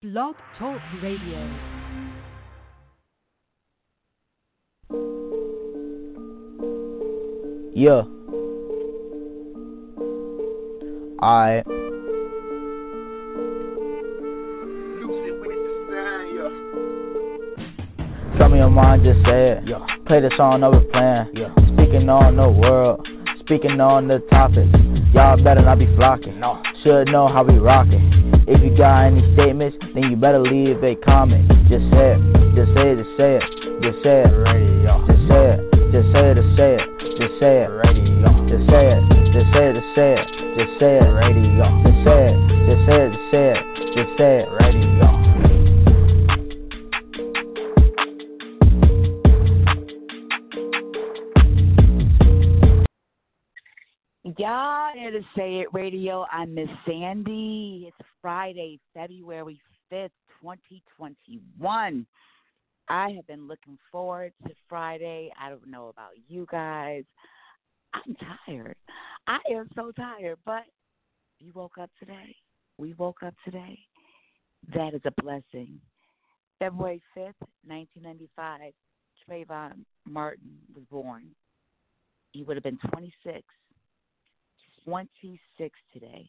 Blog Talk Radio. Yeah. I Tell me your mind, just say it. Yeah. Play the song of a plan. Yeah. Speaking on the world, speaking on the topic. Y'all better not be flocking. No. Should know how we rockin'. If you got any statements, then you better leave a comment. Just say it, just say it, just say it, just say it, Radio. just say it, just say it, just say it, just say it, Radio. just say it, just say it, just say it, just say it, Radio. just say it, just say it, just say it, just say it, Radio. Y'all to say it radio. I'm Miss Sandy. It's Friday, February 5th, 2021. I have been looking forward to Friday. I don't know about you guys. I'm tired. I am so tired, but you woke up today. We woke up today. That is a blessing. February 5th, 1995, Trayvon Martin was born. He would have been 26. 26 today.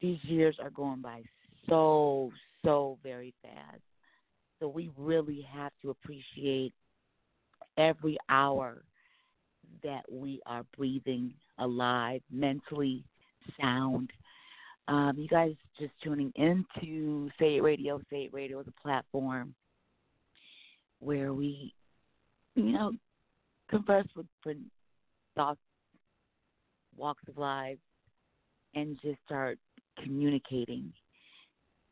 These years are going by so, so very fast. So we really have to appreciate every hour that we are breathing alive, mentally sound. Um, you guys just tuning into Say It Radio. Say It Radio is a platform where we, you know, converse with thoughts walks of life and just start communicating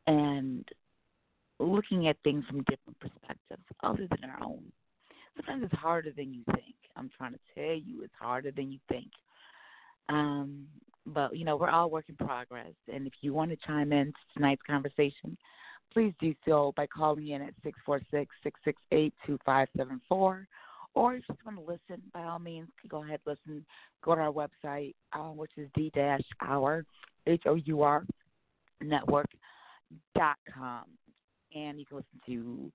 and looking at things from different perspectives other than our own. Sometimes it's harder than you think. I'm trying to tell you it's harder than you think. Um, but you know, we're all work in progress and if you want to chime in to tonight's conversation, please do so by calling in at six four six six six eight two five seven four or if you just want to listen, by all means, go ahead, listen. Go to our website, uh, which is d dash our h o u r network dot com, and you can listen to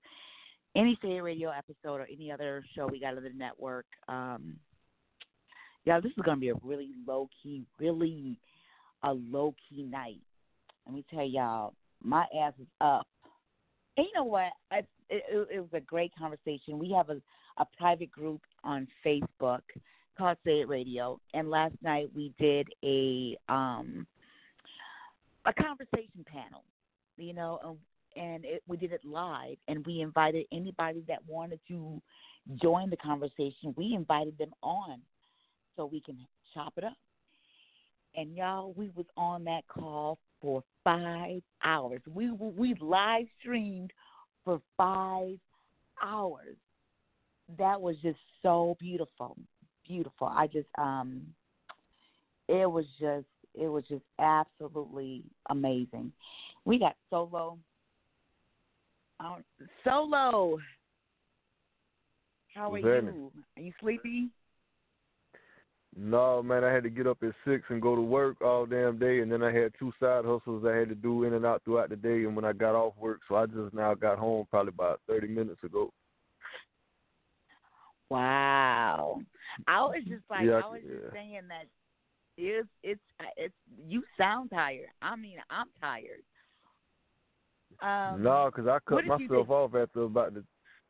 any Say Radio episode or any other show we got on the network. Um, yeah, this is gonna be a really low key, really a low key night. Let me tell y'all, my ass is up. And you know what? I, it, it was a great conversation. We have a a private group on Facebook called Say It Radio, and last night we did a um a conversation panel, you know, and, it, we did it live, and we invited anybody that wanted to join the conversation. We invited them on so we can chop it up. And y'all, we was on that call for five hours. We we live streamed for five hours that was just so beautiful, beautiful. I just um, it was just it was just absolutely amazing. We got solo. Um, solo. How are you? Are you sleepy? No, man, I had to get up at six and go to work all damn day, and then I had two side hustles I had to do in and out throughout the day. And when I got off work, so I just now got home probably about thirty minutes ago. Wow. I was just like Yeah, I was yeah. just saying that it's it's it's you sound tired. I mean, I'm tired. Um, no, because I cut myself off after about the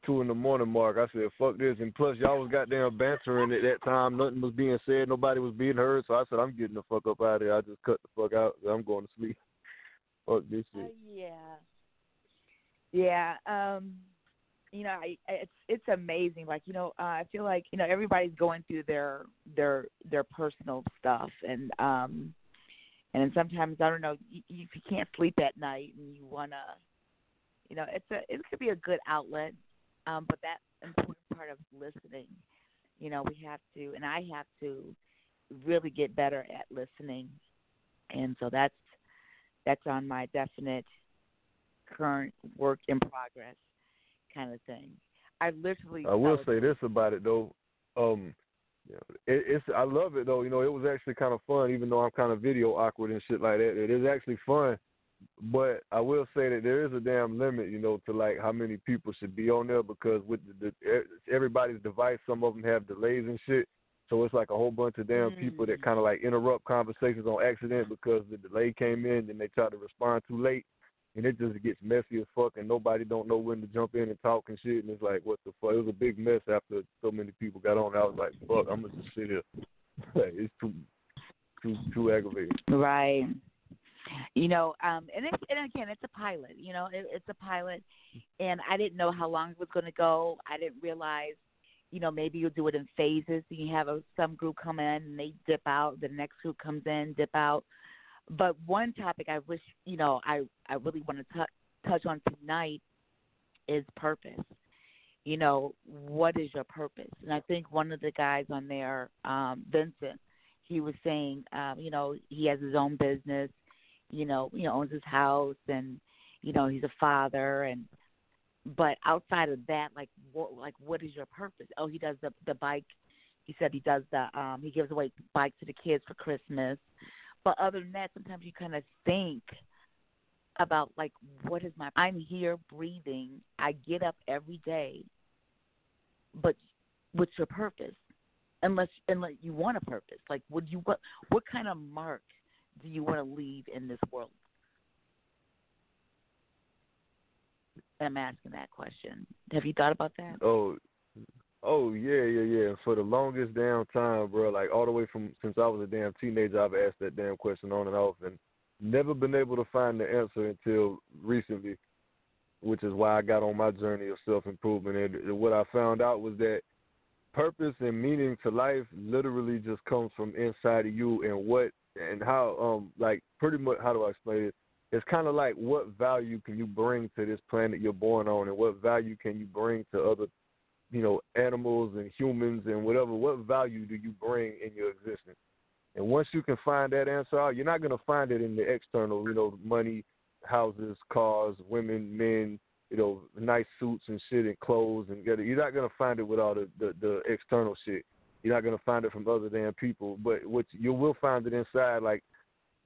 two in the morning mark. I said, "Fuck this," and plus y'all was goddamn bantering at that time. Nothing was being said. Nobody was being heard. So I said, "I'm getting the fuck up out of here." I just cut the fuck out. I'm going to sleep. Fuck this Uh, yeah. Yeah. Um you know, I it's it's amazing. Like, you know, uh, I feel like, you know, everybody's going through their their their personal stuff and um and sometimes I don't know, you, you can't sleep at night and you want to you know, it's a it could be a good outlet. Um but that important part of listening, you know, we have to and I have to really get better at listening. And so that's that's on my definite current work in progress kind of thing. I literally I will say this about it though. Um, it, it's I love it though. You know, it was actually kind of fun, even though I'm kind of video awkward and shit like that. It is actually fun but I will say that there is a damn limit, you know, to like how many people should be on there because with the, the everybody's device, some of them have delays and shit. So it's like a whole bunch of damn mm. people that mm. kind of like interrupt conversations on accident because the delay came in and they try to respond too late, and it just gets messy as fuck, and nobody don't know when to jump in and talk and shit, and it's like what the fuck? It was a big mess after so many people got on. I was like, fuck, I'm gonna just sit here. it's too, too, too aggravating. Right. You know, um, and it's and again, it's a pilot. You know, it, it's a pilot, and I didn't know how long it was going to go. I didn't realize you know, maybe you'll do it in phases. You have a, some group come in and they dip out. The next group comes in, dip out. But one topic I wish, you know, I I really want to t- touch on tonight is purpose. You know, what is your purpose? And I think one of the guys on there, um, Vincent, he was saying, um, you know, he has his own business. You know, you know, owns his house, and you know, he's a father, and but outside of that, like what like what is your purpose? Oh, he does the the bike. He said he does the um he gives away bikes to the kids for Christmas. But other than that, sometimes you kind of think about like what is my I'm here breathing. I get up every day. But what's your purpose? Unless unless you want a purpose. Like would you what what kind of mark do you want to leave in this world? I'm asking that question. Have you thought about that? Oh, oh yeah, yeah, yeah. For the longest damn time, bro, like all the way from since I was a damn teenager, I've asked that damn question on and off, and never been able to find the answer until recently, which is why I got on my journey of self improvement. And what I found out was that purpose and meaning to life literally just comes from inside of you, and what and how um like pretty much how do I explain it? it's kind of like what value can you bring to this planet you're born on, and what value can you bring to other, you know, animals and humans and whatever. What value do you bring in your existence? And once you can find that answer out, you're not going to find it in the external, you know, money, houses, cars, women, men, you know, nice suits and shit and clothes and get it. You're not going to find it with all the, the the external shit. You're not going to find it from other damn people. But what you will find it inside, like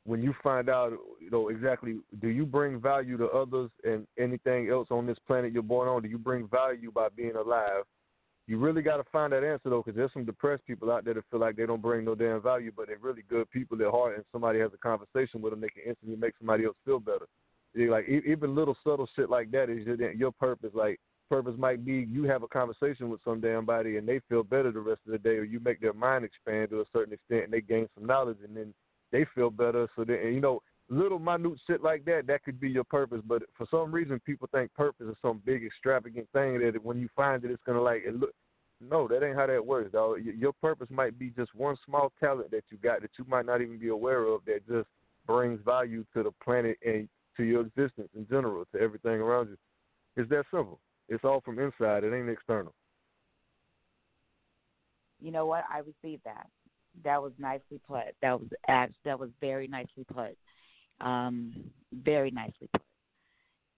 when you find out, you know, exactly, do you bring value to others and anything else on this planet you're born on? Do you bring value by being alive? You really got to find that answer though, because there's some depressed people out there that feel like they don't bring no damn value, but they're really good people at heart. And somebody has a conversation with them, they can instantly make somebody else feel better. You're like even little subtle shit like that is your, your purpose. Like purpose might be you have a conversation with some damn body and they feel better the rest of the day, or you make their mind expand to a certain extent and they gain some knowledge, and then they feel better. So that you know, little minute shit like that, that could be your purpose. But for some reason, people think purpose is some big extravagant thing that when you find it, it's gonna like it look. No, that ain't how that works, dog. Your purpose might be just one small talent that you got that you might not even be aware of that just brings value to the planet and to your existence in general, to everything around you. It's that simple. It's all from inside. It ain't external. You know what? I received that. That was nicely put. That was that was very nicely put. Um, very nicely put.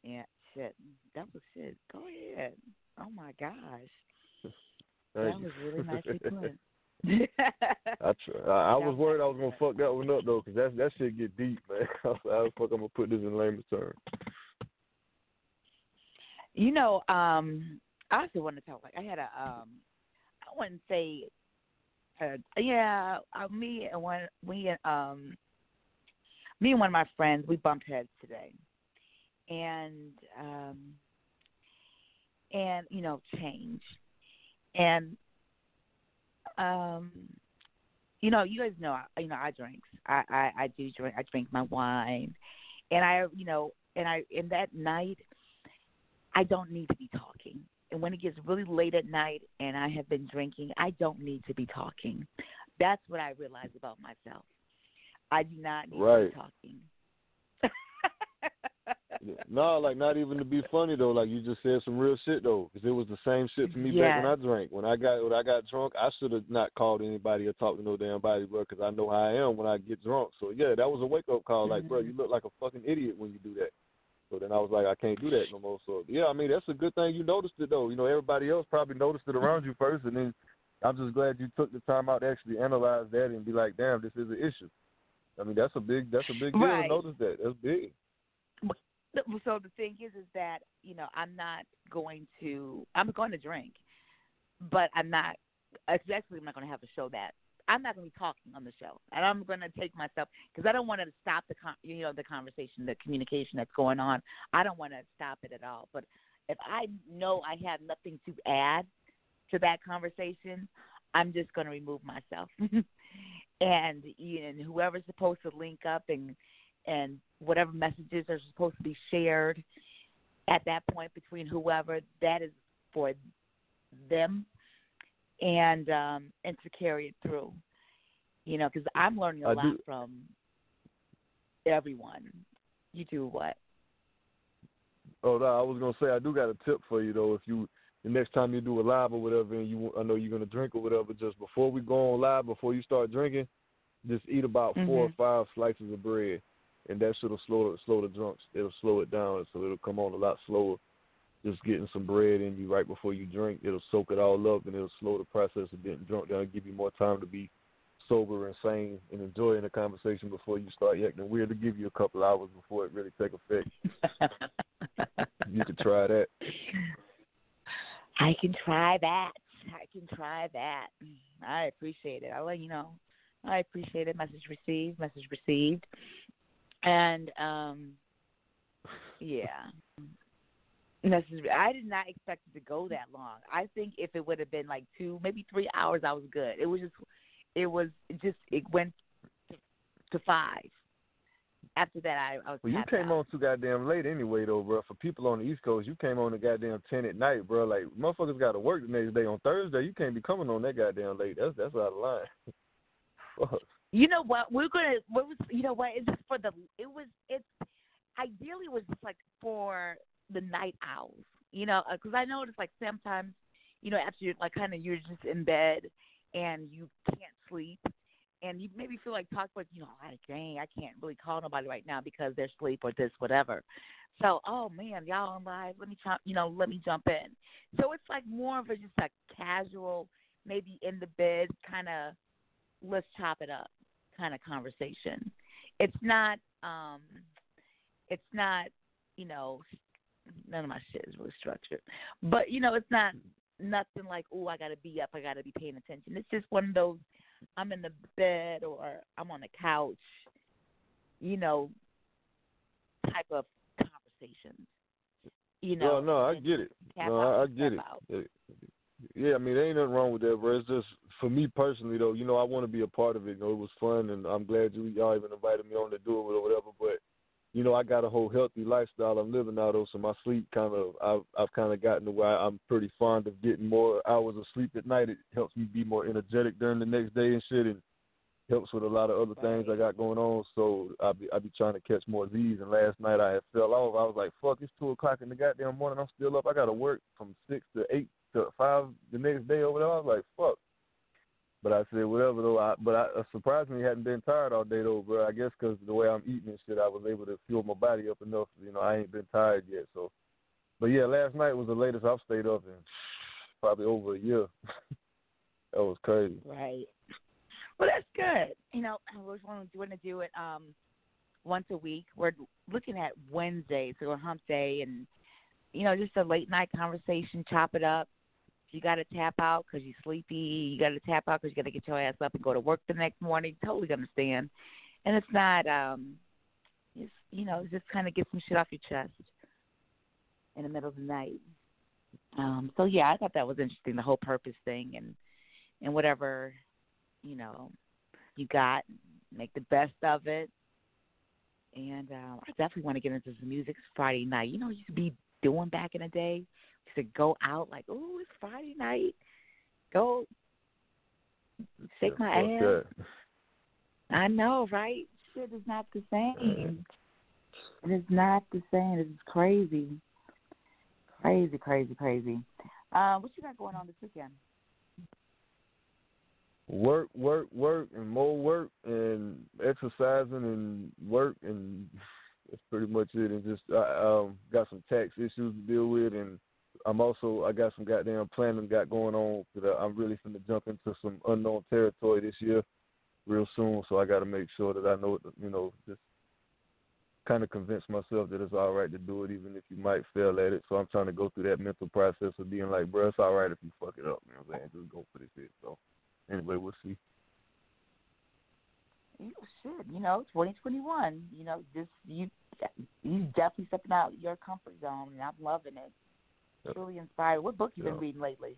Yeah, shit. That was shit. Go ahead. Oh my gosh. Thank that you. was really nicely put. I try. I, I was worried I was gonna fuck that one up though, cause that that shit get deep, man. I was like, how the fuck I'm gonna put this in layman's terms? You know, um, I also want to talk. Like, I had a, um, I wouldn't say yeah, uh, me and one we um me and one of my friends we bumped heads today, and um and you know change, and um you know you guys know I, you know I drink. I, I I do drink I drink my wine, and I you know and I in that night I don't need to be talking and when it gets really late at night and I have been drinking, I don't need to be talking. That's what I realize about myself. I do not need right. to be talking. no, like not even to be funny though. Like you just said some real shit though, because it was the same shit for me yes. back when I drank. When I got when I got drunk, I should have not called anybody or talked to no damn body, bro, because I know how I am when I get drunk. So yeah, that was a wake up call. Like, mm-hmm. bro, you look like a fucking idiot when you do that. So then I was like, I can't do that no more. So yeah, I mean that's a good thing you noticed it though. You know, everybody else probably noticed it around you first, and then I'm just glad you took the time out to actually analyze that and be like, damn, this is an issue. I mean, that's a big that's a big deal right. to notice that. That's big. so the thing is, is that you know I'm not going to. I'm going to drink, but I'm not. Especially, I'm not going to have a show that I'm not going to be talking on the show, and I'm going to take myself because I don't want to stop the con- you know the conversation, the communication that's going on. I don't want to stop it at all. But if I know I have nothing to add to that conversation, I'm just going to remove myself. and and whoever's supposed to link up and and whatever messages are supposed to be shared at that point between whoever that is for them and um and to carry it through you know because i'm learning a I lot do- from everyone you do what Oh, no, I was gonna say I do got a tip for you though. If you the next time you do a live or whatever, and you I know you're gonna drink or whatever, just before we go on live, before you start drinking, just eat about four or Mhm. five slices of bread, and that should slow slow the drunks. It'll slow it down, so it'll come on a lot slower. Just getting some bread in you right before you drink, it'll soak it all up, and it'll slow the process of getting drunk down. Give you more time to be sober and sane and enjoying the conversation before you start acting weird. To give you a couple hours before it really take effect. You could try that. I can try that. I can try that. I appreciate it. I'll let you know. I appreciate it. Message received. Message received. And um, yeah. Message. I did not expect it to go that long. I think if it would have been like two, maybe three hours, I was good. It was just. It was just. It went to, to five. After that, I, I was. Well, you came out. on too goddamn late anyway, though, bro. For people on the East Coast, you came on the goddamn ten at night, bro. Like motherfuckers got to work the next day on Thursday. You can't be coming on that goddamn late. That's that's out of line. Fuck. You know what? We're gonna. What was? You know what? It's just for the. It was. It's ideally it was just like for the night owls. You know, because I noticed like sometimes, you know, after you're like kind of you're just in bed and you can't sleep, and you maybe feel like talk, but you know, I dang, I can't really call nobody right now because they're asleep or this whatever. So, oh man, y'all on live? Let me jump. You know, let me jump in. So it's like more of a just a casual, maybe in the bed kind of let's chop it up kind of conversation. It's not um it's not, you know, none of my shit is really structured. But you know, it's not nothing like, "Oh, I got to be up, I got to be paying attention." It's just one of those I'm in the bed or I'm on the couch, you know, type of conversations. You know. well, no, I get it. No, I, I get it. out. Uh, Yeah, I mean, there ain't nothing wrong with that, bro. It's just for me personally, though. You know, I want to be a part of it. You know, it was fun, and I'm glad you y'all even invited me on to do it or whatever. But you know, I got a whole healthy lifestyle I'm living now, though. So my sleep kind of, I've I've kind of gotten to where I'm pretty fond of getting more hours of sleep at night. It helps me be more energetic during the next day and shit, and helps with a lot of other things I got going on. So I be I be trying to catch more of these. And last night I had fell off. I was like, fuck, it's two o'clock in the goddamn morning. I'm still up. I got to work from six to eight to five the next day over there. I was like, fuck. But I said whatever though. I, but I uh, surprisingly hadn't been tired all day though, bro. I guess 'cause the way I'm eating and shit, I was able to fuel my body up enough. You know, I ain't been tired yet. So, but yeah, last night was the latest I've stayed up in probably over a year. that was crazy. Right. Well, that's good. You know, we're to want to do it um once a week. We're looking at Wednesday, so a hump day, and you know, just a late night conversation. Chop it up. You got to tap out because you're sleepy, you got to tap out because you got to get your ass up and go to work the next morning. Totally understand. And it's not, um, it's you know, just kind of get some shit off your chest in the middle of the night. Um, so yeah, I thought that was interesting, the whole purpose thing, and and whatever you know you got, make the best of it. And um, I definitely want to get into some music. Friday night. You know, you used to be doing back in the day. To go out like, oh, it's Friday night. Go shake my ass. that. I know, right? Shit is not the same. It is not the same. It's crazy. Crazy, crazy, crazy. Uh, what you got going on this weekend? work, work, work, and more work, and exercising and work, and that's pretty much it. And just I um, got some tax issues to deal with, and I'm also I got some goddamn planning got going on that I'm really finna jump into some unknown territory this year, real soon. So I got to make sure that I know, you know, just kind of convince myself that it's all right to do it, even if you might fail at it. So I'm trying to go through that mental process of being like, bro, it's all right if you fuck it up. You know what I'm saying? Just go for this shit. So anyway, we'll see. You should, you know, 2021. You know, just you, you definitely stepping out your comfort zone, and I'm loving it. Truly inspired. What book you been Yep. reading lately?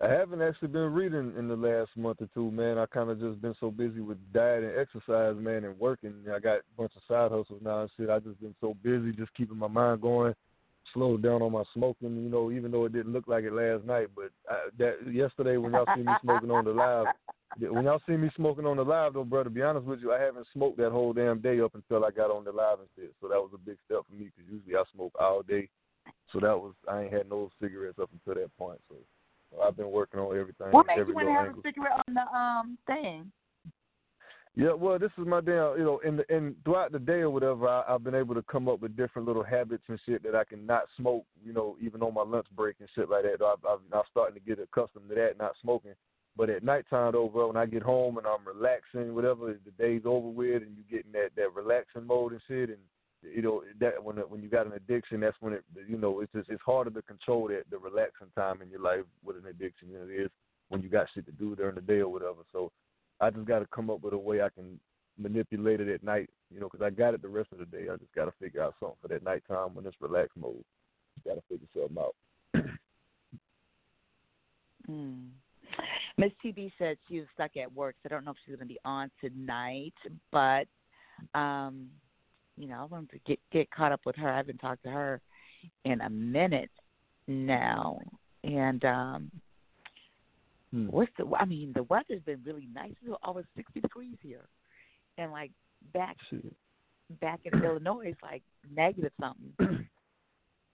I haven't actually been reading in the last month or two, man. I kind of just been so busy with diet and exercise, man, and working. I got a bunch of side hustles now and shit. I just been so busy, just keeping my mind going. Slowed down on my smoking, you know, even though it didn't look like it last night. But I, that yesterday when y'all see me smoking on the live, when y'all see me smoking on the live, though, bro, to be honest with you, I haven't smoked that whole damn day up until I got on the live and shit. So that was a big step for me because usually I smoke all day. So that was I ain't had no cigarettes up until that point. So I've been working on everything. What made every you want to have angle. a cigarette on the um thing? Yeah, well, this is my damn, you know, in the in throughout the day or whatever, I, I've been able to come up with different little habits and shit that I can not smoke, you know, even on my lunch break and shit like that. I've, I've, I'm starting to get accustomed to that, not smoking. But at nighttime, though, bro, when I get home and I'm relaxing, whatever, the day's over with, and you get in that that relaxing mode and shit, and you know that when when you got an addiction, that's when it, you know, it's just it's harder to control that the relaxing time in your life with an addiction than it is when you got shit to do during the day or whatever. So I just got to come up with a way I can manipulate it at night, you know, 'cause I got it the rest of the day. I just got to figure out something for that nighttime when it's relaxed mode. Got to figure something out. Mm. Miss TB said she was stuck at work, so I don't know if she's going to be on tonight. But, um, you know, I wanted to get get caught up with her. I haven't talked to her in a minute now, and um, Hmm. what's the? I mean, the weather's been really nice. It's almost sixty degrees here, and like back Shit. back in Illinois, it's like negative something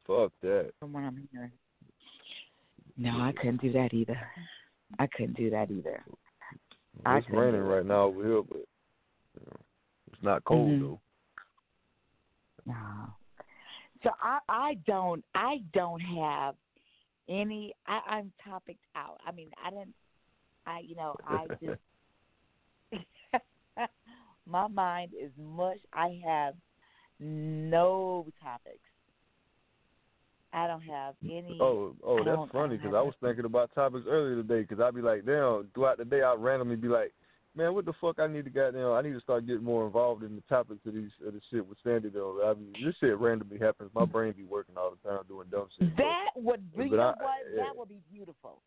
Fuck that. from what I'm hearing. No, I couldn't do that either. I couldn't do that either. It's raining right now over here, but you know, it's not cold Mhm. though. No. So I I don't I don't have any I, I'm topicked out. I mean I didn't I you know, I just my mind is mush. I have no topics. I don't have any Oh, oh, that's funny because I was thinking about topics earlier today because I'd be like, damn, throughout the day I randomly be like, man, what the fuck I need to goddamn, I need to start getting more involved in the topics of these of the shit with Sandy though. I mean, this shit randomly happens. My brain be working all the time doing dumb shit. that would be But you know yeah. That would be beautiful.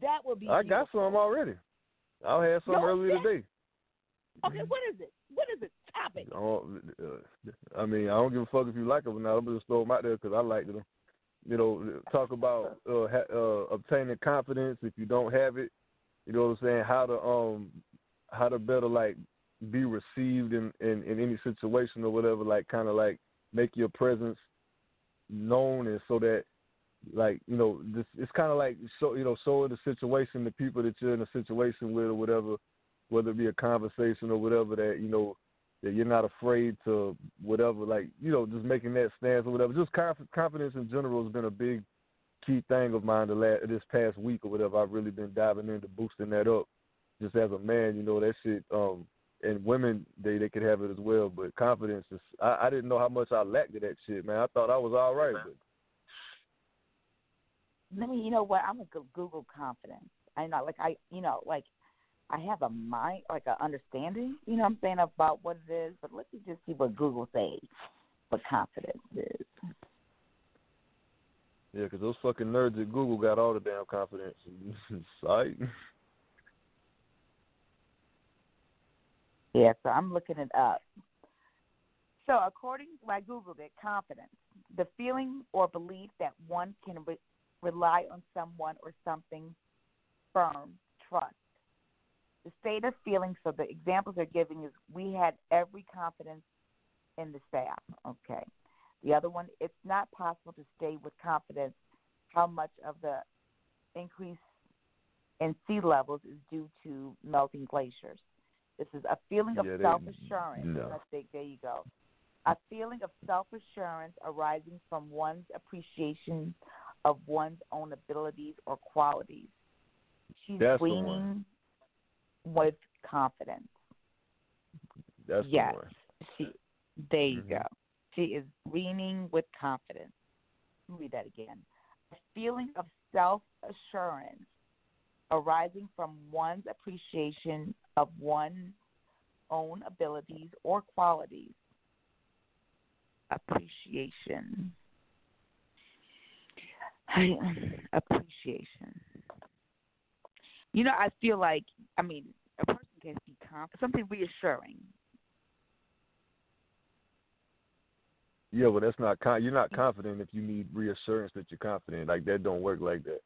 That would be I got some already. I had some No earlier today. Okay, what is it? What is it? Topic. I, uh, I mean, I don't give a fuck if you like them or not. I'm just throw them out there because I like them. You know, talk about uh, ha- uh, obtaining confidence if you don't have it. You know what I'm saying? How to um, how to better like be received in in, in any situation or whatever. Like kind of like make your presence known and so that like you know this it's kind of like so you know so the situation the people that you're in a situation with or whatever whether it be a conversation or whatever that you know that you're not afraid to whatever like you know just making that stance or whatever just conf- confidence in general has been a big key thing of mine the last this past week or whatever I've really been diving into boosting that up just as a man you know that shit um and women they they could have it as well but confidence is I, I didn't know how much I lacked of that shit man I thought I was all right but let me you know what i'm gonna go google confidence i know like i you know like i have a mind like a understanding you know what i'm saying about what it is but let me just see what google says what confidence is Yeah, 'cause those fucking nerds at Google got all the damn confidence. Sight. Yeah so i'm looking it up. So according i googled it confidence the feeling or belief that one can re- rely on someone or something firm trust. The state of feeling so the examples they're giving is we had every confidence in the staff okay. The other one it's not possible to stay with confidence how much of the increase in sea levels is due to melting glaciers this is a feeling of Yeah, self assurance no. let's think there you go a feeling of self assurance arising from one's appreciation of one's own abilities or qualities she's That's the with confidence That's yes the one. she There you Mhm. go. She is beaming with confidence. Let me Read that again. A feeling of self assurance arising from one's appreciation of one's own abilities or qualities. Appreciation. Appreciation. You know, I feel like, I mean, a person can be confident, something reassuring. Yeah, but that's not con- you're not mm-hmm. confident if you need reassurance that you're confident. Like that don't work like that.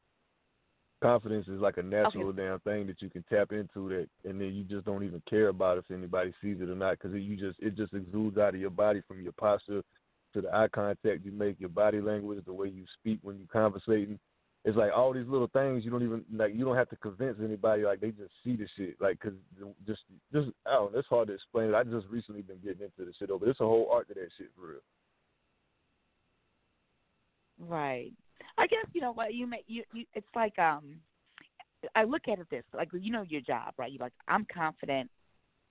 Confidence is like a natural damn thing that you can tap into that, and then you just don't even care about if anybody sees it or not because you just it just exudes out of your body from your posture to the eye contact you make, your body language, the way you speak when you're conversating. It's like all these little things you don't even like. You don't have to convince anybody. Like they just see the shit. Like because just just I don't. know, It's hard to explain. it. I just recently been getting into the shit over. It's a whole art to that shit for real. Right. I guess you know what you may you, you it's like um I look at it this like you know your job, right? You're like I'm confident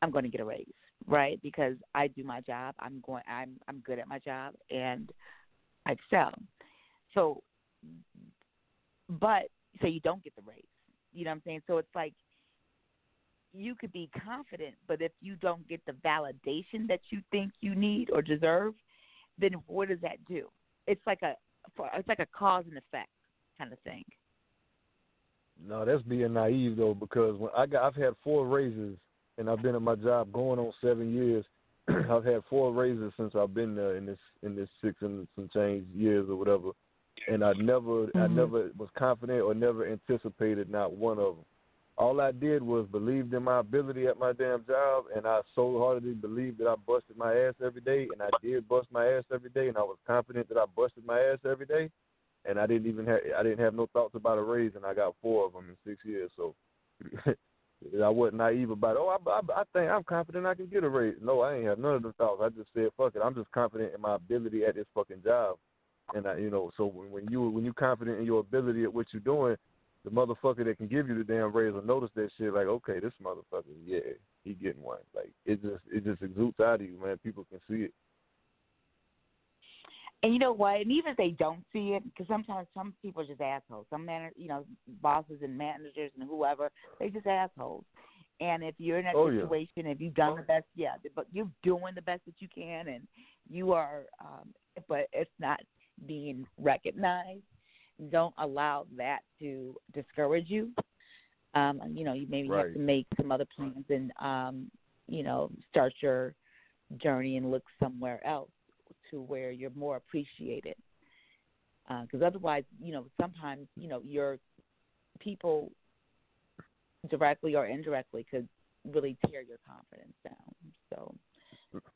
I'm going to get a raise, right? Because I do my job. I'm going I'm I'm good at my job and I excel. So but so you don't get the raise. You know what I'm saying? So it's like you could be confident, but if you don't get the validation that you think you need or deserve, then what does that do? It's like a for it's like a cause and effect kind of thing. No, that's being naive though, because when I got, I've had four raises, and I've been at my job going on seven years. I've had four raises since I've been there in this in this six and some change years or whatever, and I never I Mhm. never was confident or never anticipated not one of them. All I did was believed in my ability at my damn job, and I so heartedly believed that I busted my ass every day, and I did bust my ass every day, and I was confident that I busted my ass every day, and I didn't even have I didn't have no thoughts about a raise, and I got four of them in six years. So I wasn't naive about it. Oh, I, I, I think I'm confident I can get a raise. No, I ain't have none of them thoughts. I just said fuck it. I'm just confident in my ability at this fucking job, and I, you know, so when, when you when you confident in your ability at what you're doing, the motherfucker that can give you the damn raise will notice that shit. Like, okay, this motherfucker, yeah, he getting one. Like it just it just exudes out of you, man. People can see it. And you know what? And even if they don't see it, because sometimes some people are just assholes. Some man, you know, bosses and managers and whoever, they just assholes. And if you're in that Oh, yeah. situation, if you've done the best, yeah, but you're doing the best that you can, and you are, um, but it's not being recognized. Don't allow that to discourage you. Um, you know, you maybe have to make some other plans and, um, you know, start your journey and look somewhere else to where you're more appreciated. Because otherwise, you know, sometimes you know your people directly or indirectly could really tear your confidence down. So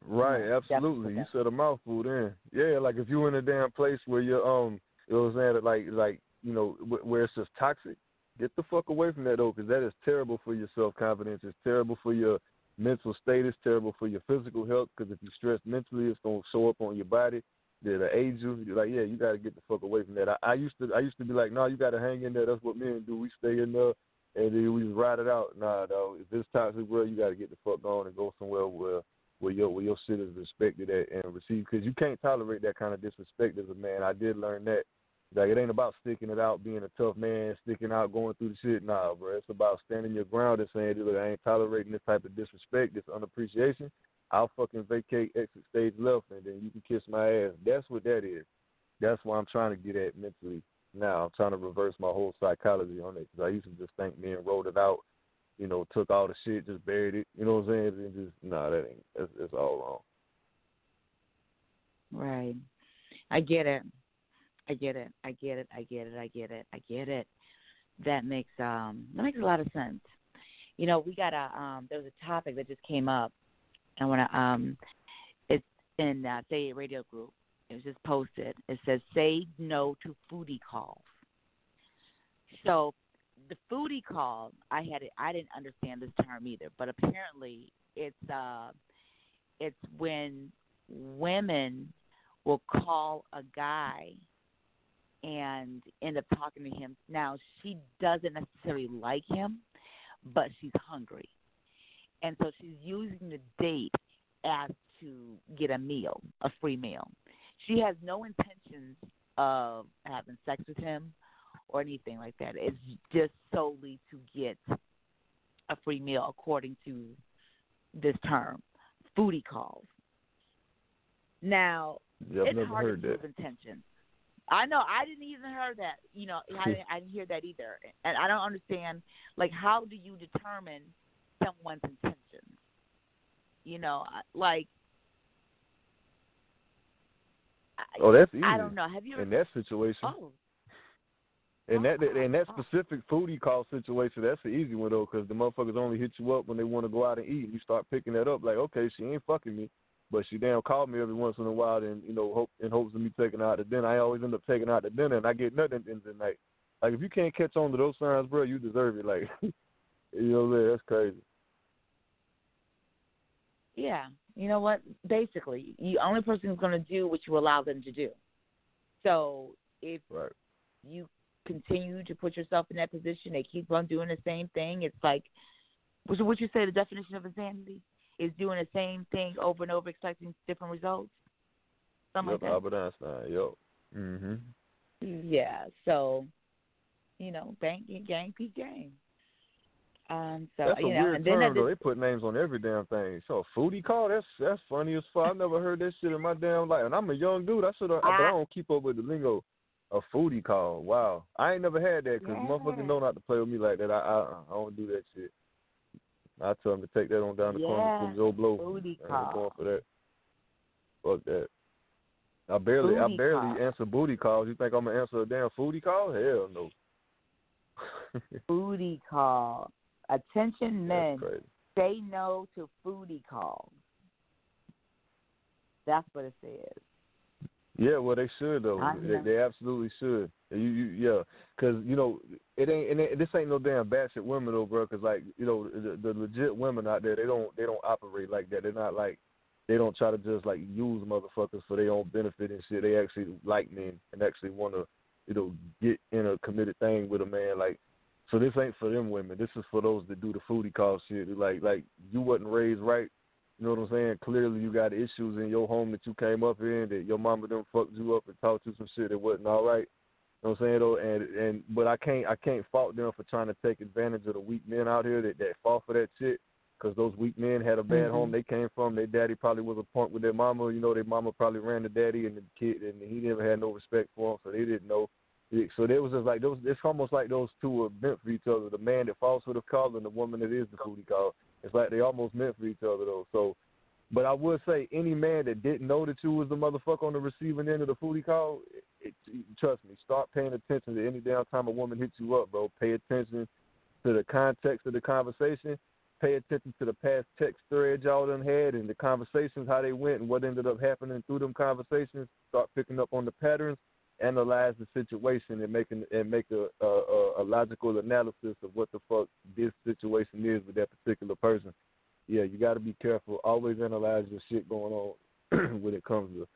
Right, absolutely. You said a mouthful then. Yeah, like if you're in a damn place where you're um, you know what I'm saying, like like you know where it's just toxic, get the fuck away from that though, because that is terrible for your self confidence. It's terrible for your mental state. It's terrible for your physical health. Because if you're stressed mentally, it's gonna show up on your body. That'll age you. You're like, yeah, you gotta get the fuck away from that. I, I used to I used to be like, no, you gotta hang in there. That's what men do. We stay in there. And then we just ride it out. Nah, though. If it's toxic world, you got to get the fuck on and go somewhere where where your where your shit is respected at and received because you can't tolerate that kind of disrespect as a man. I did learn that. Like it ain't about sticking it out, being a tough man, sticking out, going through the shit. Nah, bro. It's about standing your ground and saying, dude, I ain't tolerating this type of disrespect, this unappreciation. I'll fucking vacate exit stage left and then you can kiss my ass. That's what that is. That's what I'm trying to get at mentally now. I'm trying to reverse my whole psychology on it because I used to just think men wrote it out you know, took all the shit, just buried it. You know what I'm saying? And just nah, that ain't that's, that's all wrong. right, I get it. I get it. I get it. I get it. I get it. I get it. That makes um that makes a lot of sense. You know, we got a um there was a topic that just came up. I want to um it's in uh, Say Radio Group. It was just posted. It says say no to foodie calls. So the foodie call, I had it. I didn't understand this term either, but apparently it's uh it's when women will call a guy and end up talking to him. Now she doesn't necessarily like him, but she's hungry, and so she's using the date as to get a meal, a free meal. She has no intentions of having sex with him or anything like that. It's just solely to get a free meal according to this term, foodie calls. Now, Yeah, it's never hard heard to that. prove intentions. I know. I didn't even hear that. You know, I didn't, I didn't hear that either, and I don't understand. Like, how do you determine someone's intentions? You know, like. Oh, that's easy. I don't know. Have you ever? In that situation, Oh, in that in that specific foodie call situation, that's the easy one though, because the motherfuckers only hit you up when they want to go out and eat. You start picking that up, like, okay, she ain't fucking me, but she damn called me every once in a while, and you know, hope in hopes of me taking out to dinner. I always end up taking out to dinner, and I get nothing at the end of the night. Like, if you can't catch on to those signs, bro, you deserve it. Like, you know, what I'm saying? that's crazy. Yeah, you know what? Basically, the only person who's going to do what you allow them to do. So if Right. you continue to put yourself in that position, they keep on doing the same thing. It's like, what you- what you say? The definition of insanity is doing the same thing over and over, expecting different results. Something Yep, like Albert Einstein. Yo. Mhm. Yeah. So, you know, bang, gang, peak gang. Um. So That's a you know, weird and then term that though. They put names on every damn thing. So a foodie call, that's that's funny as fuck. I never heard that shit in my damn life. And I'm a young dude. I should I I- don't keep up with the lingo. A foodie call. Wow. I ain't never had that because Yeah. motherfuckers know not to play with me like that. I I, I don't do that shit. I tell them to take that on down the corner Yeah, from Joe Blow. foodie call. going for that. Fuck that. I barely I barely call. answer booty calls. You think I'm gonna answer a damn foodie call? Hell no. foodie call. Attention, men. Say no to foodie calls. That's what it says. Yeah, well, they should though. They, they absolutely should. You, you, yeah, because you know it ain't. And it, this ain't no damn batshit women though, bro. Because like you know the, the legit women out there, they don't they don't operate like that. They're not like they don't try to just like use motherfuckers for their own benefit and shit. They actually like men and actually want to you know get in a committed thing with a man. Like so, this ain't for them women. This is for those that do the foodie call shit. Like like you wasn't raised right. You know what I'm saying? Clearly, you got issues in your home that you came up in that your mama done fucked you up and taught you some shit that wasn't all right. You know what I'm saying though? And and but I can't I can't fault them for trying to take advantage of the weak men out here that that fall for that shit. Because those weak men had a bad Mhm. home they came from. Their daddy probably was a punk with their mama. You know, their mama probably ran the daddy and the kid, and he never had no respect for him, so they didn't know. So there was just like those. It's almost like those two were meant for each other. The man that falls for the call and the woman that is the foodie call. It's like they almost meant for each other though. So, but I would say any man that didn't know that you was the motherfucker on the receiving end of the foodie call, it, it, trust me, start paying attention to any damn time a woman hits you up, bro. Pay attention to the context of the conversation. Pay attention to the past text threads y'all done had and the conversations, how they went and what ended up happening through them conversations. Start picking up on the patterns analyze the situation and make an, and make a, a a logical analysis of what the fuck this situation is with that particular person. Yeah, you got to be careful. Always analyze the shit going on when it comes to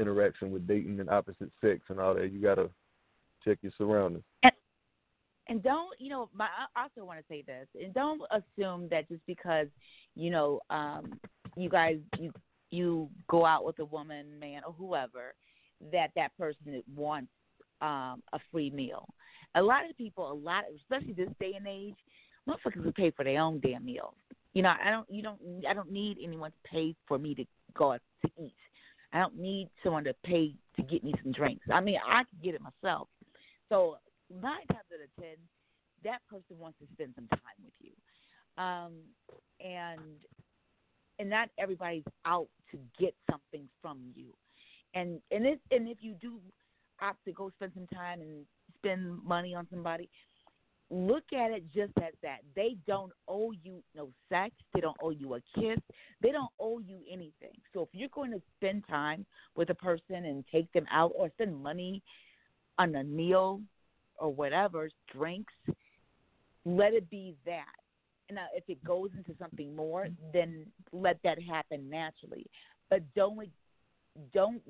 interaction with dating and opposite sex and all that. You got to check your surroundings. And, And don't, you know, my, I also want to say this, and don't assume that just because, you know, um, you guys you you go out with a woman, man, or whoever, that that person wants um, a free meal. A lot of people, a lot, especially this day and age, motherfuckers will pay for their own damn meals. You know, I don't, you don't, I don't need anyone to pay for me to go out to eat. I don't need someone to pay to get me some drinks. I mean, I can get it myself. So nine times out of ten, that person wants to spend some time with you, um, and and not everybody's out to get something from you, and and it, and if you do opt to go spend some time and spend money on somebody, look at it just as that. They don't owe you no sex. They don't owe you a kiss. They don't owe you anything. So if you're going to spend time with a person and take them out or spend money on a meal or whatever, drinks, let it be that. Now, if it goes into something more, then let that happen naturally. But don't don't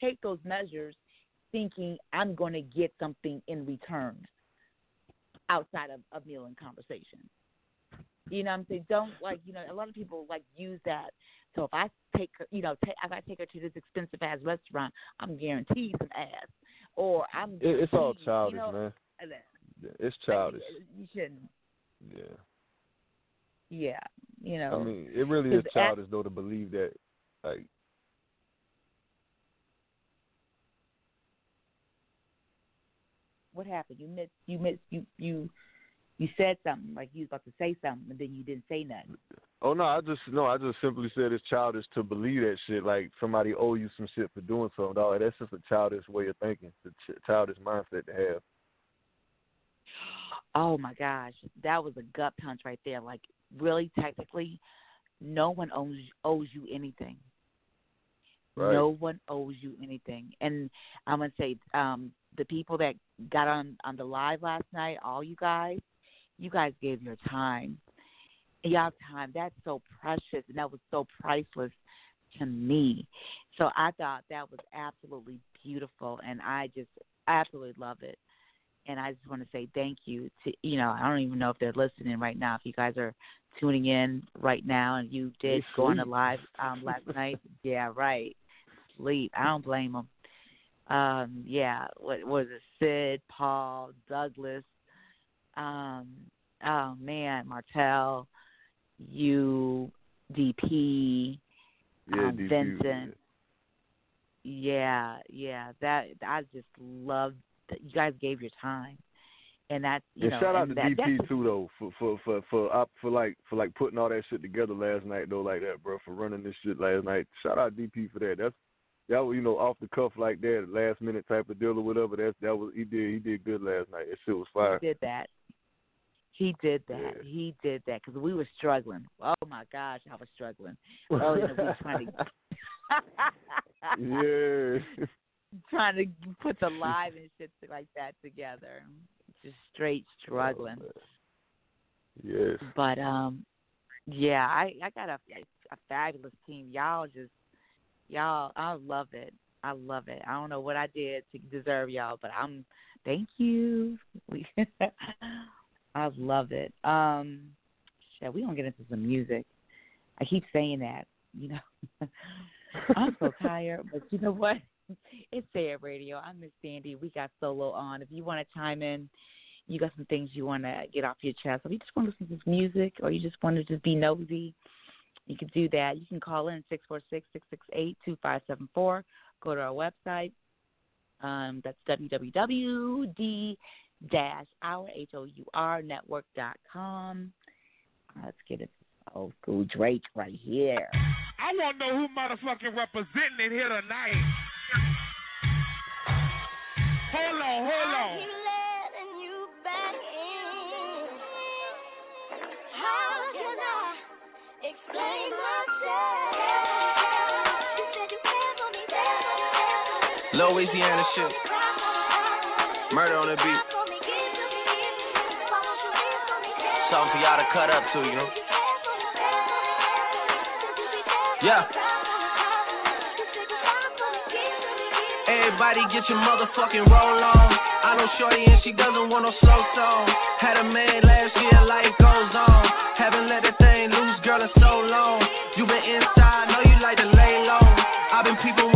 take those measures thinking I'm going to get something in return outside of a meal and conversation. You know what I'm saying? Don't like you know a lot of people like use that. So if I take her, you know, ta if I take her to this expensive ass restaurant, I'm guaranteed some ass. Or I'm. It, it's all childish, you know, man. uh, It's childish. You shouldn't. Yeah. Yeah. You know. I mean, it really is at- childish though to believe that, like, what happened? You missed. You missed. You you you said something like you was about to say something, and then you didn't say nothing. oh no, I just no, I just simply said it's childish to believe that shit. Like somebody owe you some shit for doing something. Dog. That's just a childish way of thinking. It's a ch- childish mindset to have. Oh my gosh, that was a gut punch right there. Like really, technically, no one owes owes you anything. Right. No one owes you anything. And I'm gonna say, um, the people that got on on the live last night, all you guys, you guys gave your time. Y'all time, that's so precious and that was so priceless to me. So I thought that was absolutely beautiful and I just absolutely love it. And I just want to say thank you to you know, I don't even know if they're listening right now. If you guys are tuning in right now and you did go on the live um last night, yeah, right. Sleep. I don't blame them. Um, yeah, what was it? Sid, Paul, Douglas, um, oh man, Martell, you, DP, Yeah, um, DP, Vincent. Yeah, yeah. That I just love that you guys gave your time, and that's you And know. shout out to that, DP too though for for for for op- for like for like putting all that shit together last night though like that, bro. For running this shit last night. Shout out DP for that. That's that was you know off the cuff like that, last minute type of deal or whatever. That's that was he did he did good last night. That shit was fire. He did that. He did that. Yeah. He did that because we were struggling. Oh my gosh, I was struggling. Early in the week trying to yeah. trying to put the live and shit like that together. Just straight struggling. yes. But um, yeah, I I got a a fabulous team. Y'all just y'all, I love it. I love it. I don't know what I did to deserve y'all, but I'm thank you. I love it. Um, shit, we gonna get into some music. I keep saying that, you know. I'm so tired, but you know what? It's Say It Radio. I'm Miss Sandy. We got solo on. If you want to chime in, you got some things you want to get off your chest, or you just want to listen to music, or you just want to just be nosy, you can do that. You can call in six four six six six eight two five seven four. Go to our website. Um, that's www dash our h o u r network dot com. Let's get it. Old school Drake right here. I want to know who motherfucking representing it here tonight. Hold on, hold on. Louisiana shit. Murder on the beat. Something for y'all to cut up to, you know? Yeah. Everybody get your motherfucking roll on. I know Shorty and she doesn't want no slow song. Had a man last year, life goes on. Haven't let that thing loose, girl, in so long. You been inside, know you like to lay low. I've been you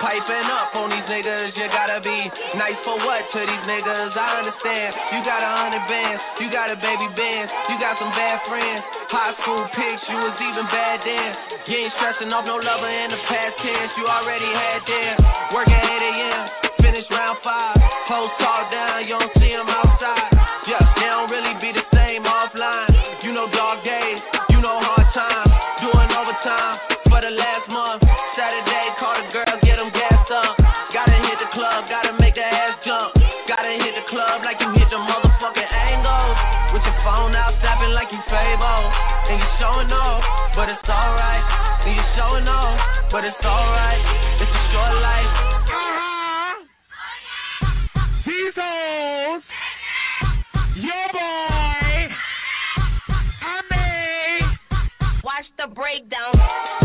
piping up on these niggas. You gotta be nice for what to these niggas? I understand. You got a hundred bands, you got a baby band, you got some bad friends. High school pics, you was even bad then. You ain't stressing off no lover in the past tense. You already had them. Work at 8 a.m., finish round five. Post talk down, you don't see them outside. showing off, but it's alright. And you showing off, but it's alright. It's a short life. Uh-huh. These hoes. Your boy. I mean. Watch the breakdown.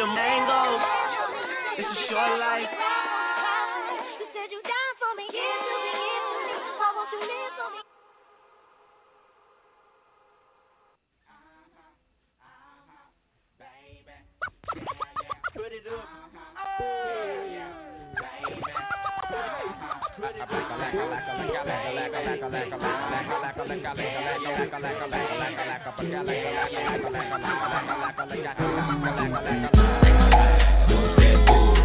the. It's a short life. You said you died for me. Give to me, give to me. Why won't you live for me? Put it. Thank you.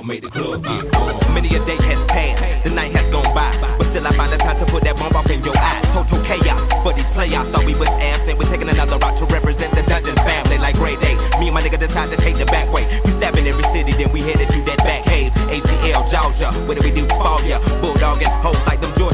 gon' make the club get on. Many a day has passed, the night has gone by, but still I find the time to put that bomb off in your eyes. Total chaos for these playoffs. Thought we was absent, we're taking another route to represent the Dungeon family like Grey Day. Me and my nigga decide to take the back way. We stabbing every city, then we headed to that back cave. ATL, Georgia, what do we do for ya? Bulldog and hoes like them Georgia.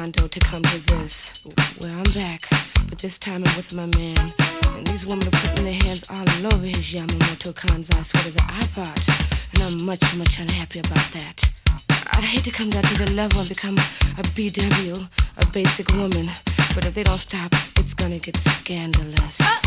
Condo to come this. Well, I'm back, but this time it was my man. And these women are putting their hands all over his Kansai sweater that I bought. And I'm much, much unhappy about that. I'd hate to come down to the level and become a BW, a basic woman. But if they don't stop, it's gonna get scandalous. Uh,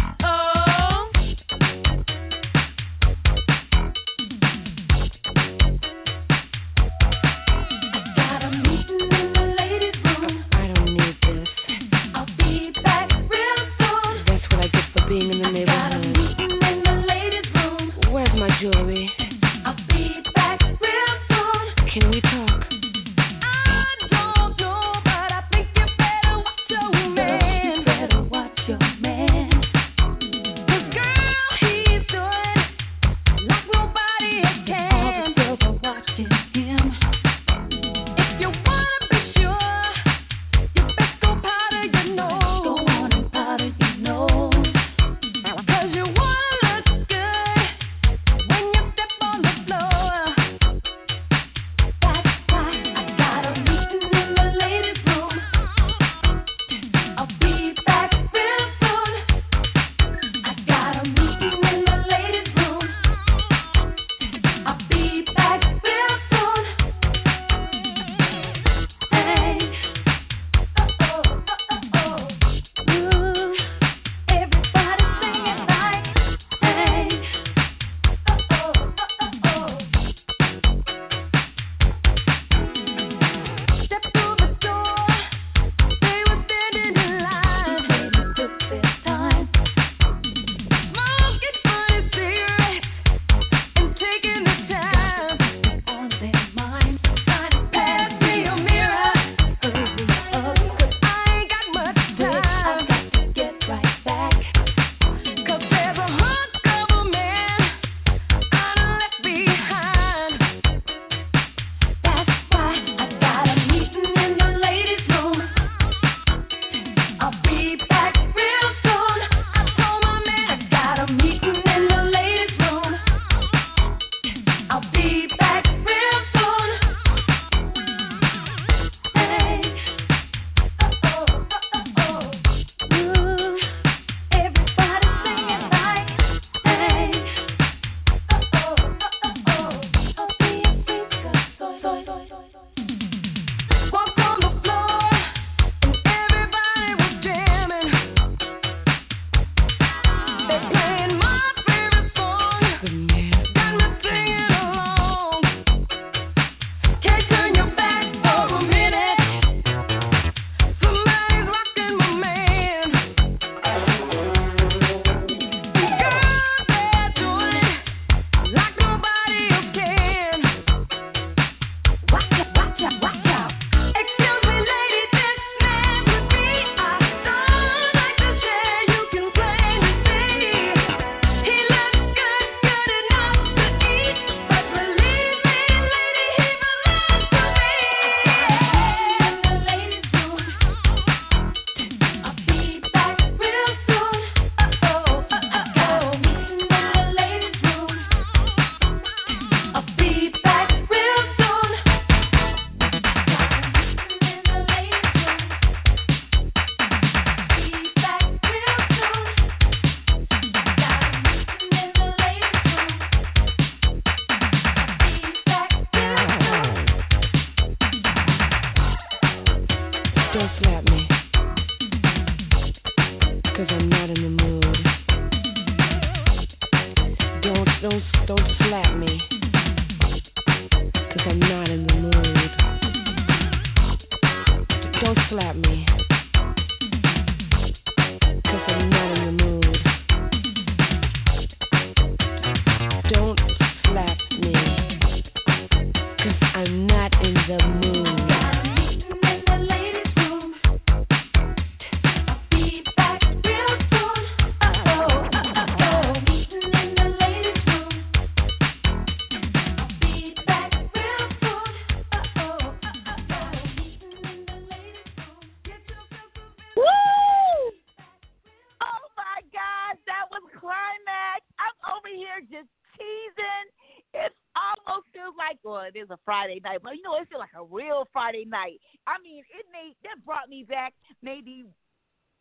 it's a Friday night, but you know, it feels like a real Friday night. I mean, it made that brought me back. Maybe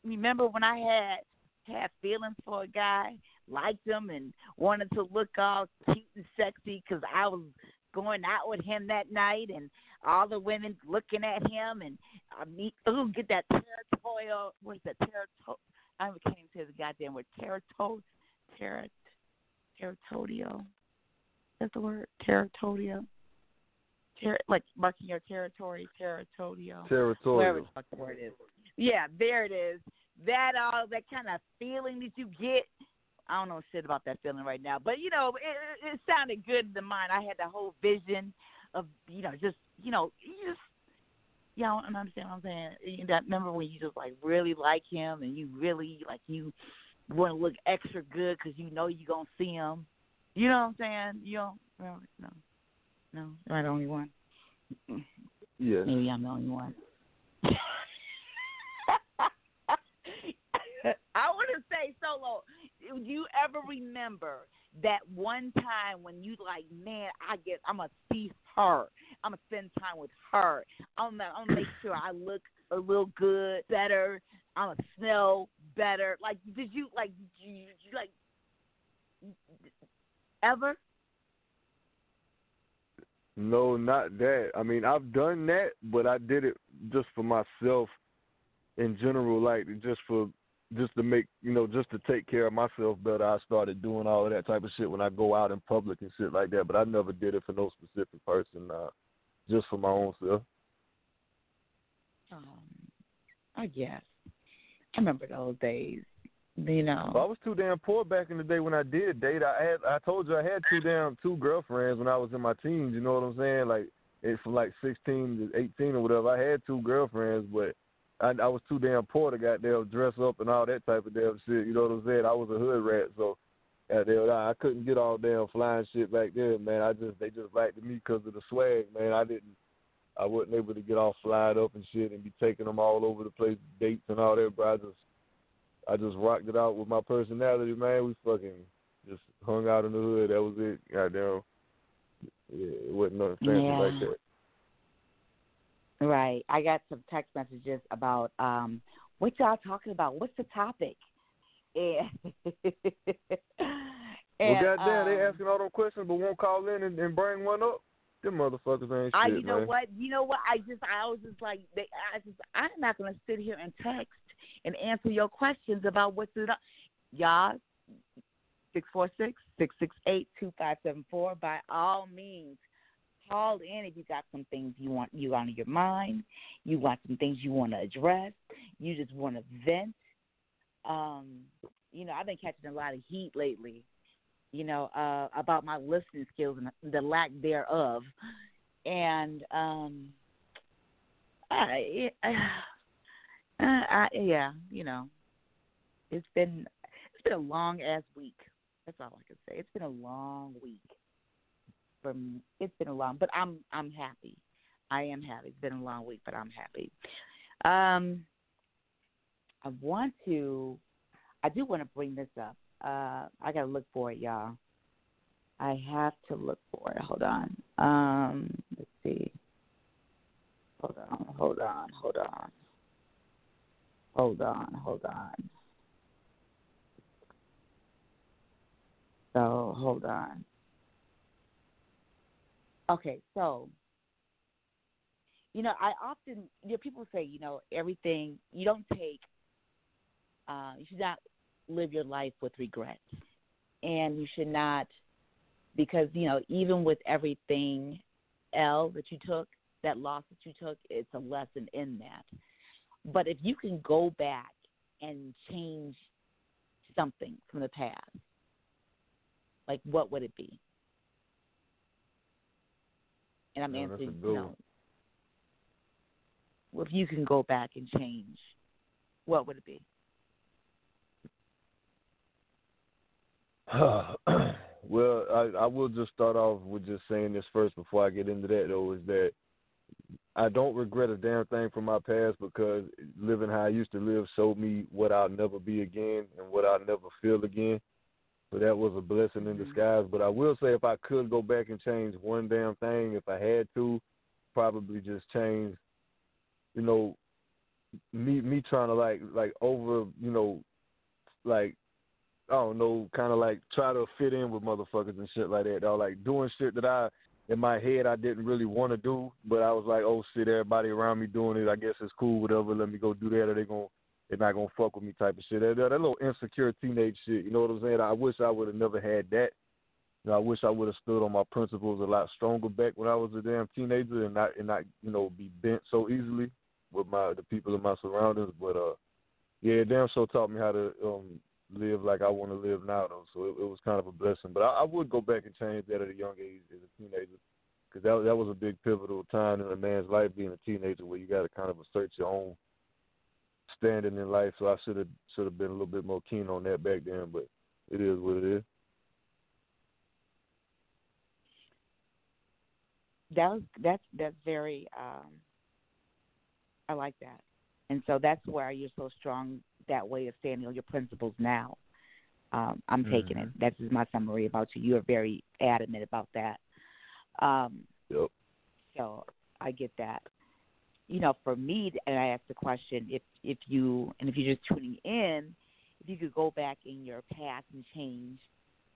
remember when I had had feelings for a guy, liked him, and wanted to look all cute and sexy because I was going out with him that night, and all the women looking at him, and I meet, ooh, get that territorial. What's that territorial? I can't even say the goddamn word. Territorial. Territ. Territorial. That's the word. Territorial. Ter- like marking your territory. Territorial. Territorial. Whatever the word is. Yeah, there it is. That all that kind of feeling that you get. I don't know shit about that feeling right now, but you know, it, it, sounded good in the mind. I had the whole vision of you know just you know you just you know and understand what I'm saying. You know, remember when you just like really like him and you really like you want to look extra good because you know you're gonna see him. You know what I'm saying? You don't remember? No, no, am I the only one? Yes. Maybe I'm the only one. I want to say, Solo, do you ever remember that one time when you like, man, I get, I'm gonna see her, I'm gonna spend time with her, I'm gonna, I'm gonna make sure I look a little good, better, I'm gonna smell better. Like, did you like, did you, did you like, ever? No, not that. I mean, I've done that, but I did it just for myself in general, like just for just to make you know, just to take care of myself better. I started doing all of that type of shit when I go out in public and shit like that. But I never did it for no specific person, uh, just for my own self. Um, I guess. I remember those days. You know. Well, I was too damn poor back in the day when I did date. I had I told you I had two damn two girlfriends when I was in my teens. You know what I'm saying? Like it, from like 16 to 18 or whatever. I had two girlfriends, but I, I was too damn poor to goddamn dress up and all that type of damn shit. You know what I'm saying? I was a hood rat, so goddamn I couldn't get all damn flying shit back then, man. I just they just liked me because of the swag, man. I didn't. I wasn't able to get all flyed up and shit and be taking them all over the place, dates and all that. But I just I just rocked it out with my personality, man. We fucking just hung out in the hood. That was it. Goddamn. Yeah, it wasn't nothing fancy Yeah. like that. Right. I got some text messages about um what y'all talking about. What's the topic? And, Well, goddamn, they um, asking all those questions, but won't call in and, and bring one up. Them motherfuckers ain't I, shit, you know man. what? You know what? I just, I was just like, they, I just, I'm not gonna sit here and text and answer your questions about what's it. up. Y'all, six four six six six eight two five seven four. By all means, call in if you got some things you want you on your mind. You want some things you want to address. You just want to vent. Um, you know, I've been catching a lot of heat lately you know, uh, about my listening skills and the lack thereof. And um, I, I, I, yeah, you know, it's been it's been a long ass week. That's all I can say. It's been a long week. From it's been a long, but I'm I'm happy. I am happy. It's been a long week, but I'm happy. Um, I want to. I do want to bring this up. Uh, I gotta look for it, y'all. I have to look for it. Hold on. Um, let's see. Hold on. Hold on. Hold on. Hold on. Hold on. So hold on. Okay, so you know, I often you know people say you know everything you don't take. Uh, you should not live your life with regrets, and you should not because you know even with everything L that you took, that loss that you took, it's a lesson in that. But if you can go back and change something from the past, like what would it be? And I'm a answering, you know, well, if you can go back and change, what would it be? well, I, I will just start off with just saying this first before I get into that though, is that I don't regret a damn thing from my past because living how I used to live showed me what I'll never be again and what I'll never feel again. So that was a blessing in mm-hmm. disguise. But I will say, if I could go back and change one damn thing, if I had to, probably just change, you know, me me trying to like like over, you know, like I don't know, kind of like try to fit in with motherfuckers and shit like that. Or like doing shit that I in my head I didn't really want to do, but I was like, oh shit, everybody around me doing it. I guess it's cool, whatever. Let me go do that, or they gonna they're not gonna fuck with me type of shit. That, that, that little insecure teenage shit. You know what I'm saying? I wish I would have never had that. You know, I wish I would have stood on my principles a lot stronger back when I was a damn teenager and not and not you know be bent so easily with my the people in my surroundings. But uh, yeah, damn sure taught me how to um live like I want to live now though. So it, it was kind of a blessing. But I, I would go back and change that at a young age as a teenager because that that was a big pivotal time in a man's life being a teenager where you got to kind of assert your own standing in life. So I should have should have been a little bit more keen on that back then. But it is what it is. That was that's that's very. um I like that, and so that's why you're so strong that way of standing on your principles now. Um, I'm Mm-hmm. taking it. That's just my summary about you. You're very adamant about that. Um, Yep. so I get that. You know, for me, and I asked the question: if if you and if you're just tuning in, if you could go back in your past and change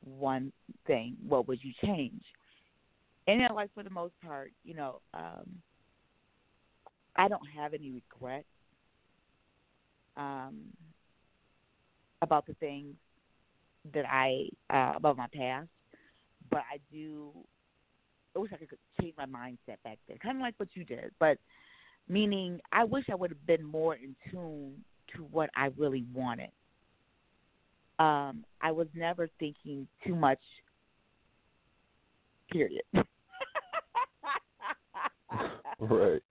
one thing, what would you change? And then, like for the most part, you know, um, I don't have any regrets um, about the things that I uh, about my past, but I do. I wish I could change my mindset back then, kind of like what you did. But meaning, I wish I would have been more in tune to what I really wanted. Um, I was never thinking too much. Period. Right.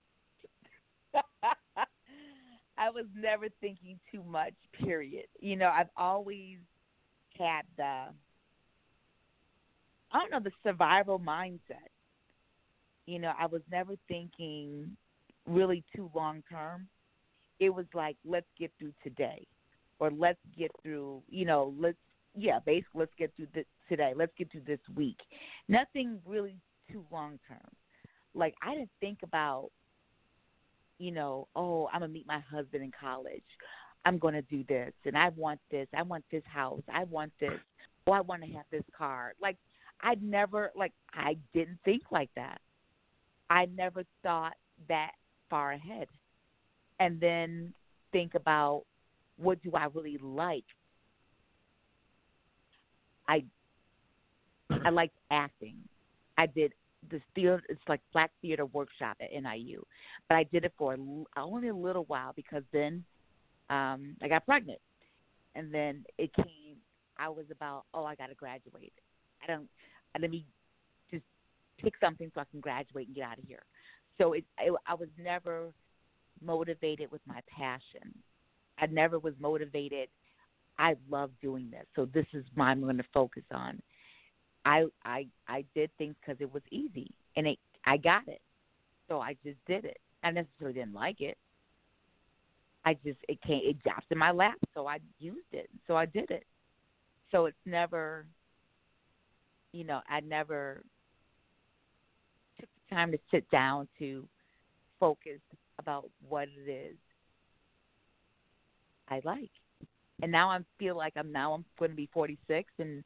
I was never thinking too much, period. You know, I've always had the I don't know, the survival mindset. You know, I was never thinking really too long term. It was like, let's get through today. Or let's get through, you know, let's yeah, basically let's get through this today. Let's get through this week. Nothing really too long term. Like I didn't think about you know, oh, I'm gonna meet my husband in college. I'm gonna do this, and I want this. I want this house. I want this. Oh, I want to have this car. Like I never, like I didn't think like that. I never thought that far ahead, and then think about what do I really like. I I liked acting. I did this theater. It's like Black Theater Workshop at NIU, but I did it for only a little while because then um I got pregnant, and then it came. I was about oh I got to graduate. I don't. Let me just pick something so I can graduate and get out of here. So it, it I was never motivated with my passion. I never was motivated. I love doing this, so this is what I'm going to focus on. I I I did things because it was easy, and it I got it, so I just did it. I necessarily didn't like it. I just it came it dropped in my lap, so I used it, so I did it. So it's never, you know, I never took the time to sit down to focus about what it is I like. And now I feel like I'm now I'm going to be 46 and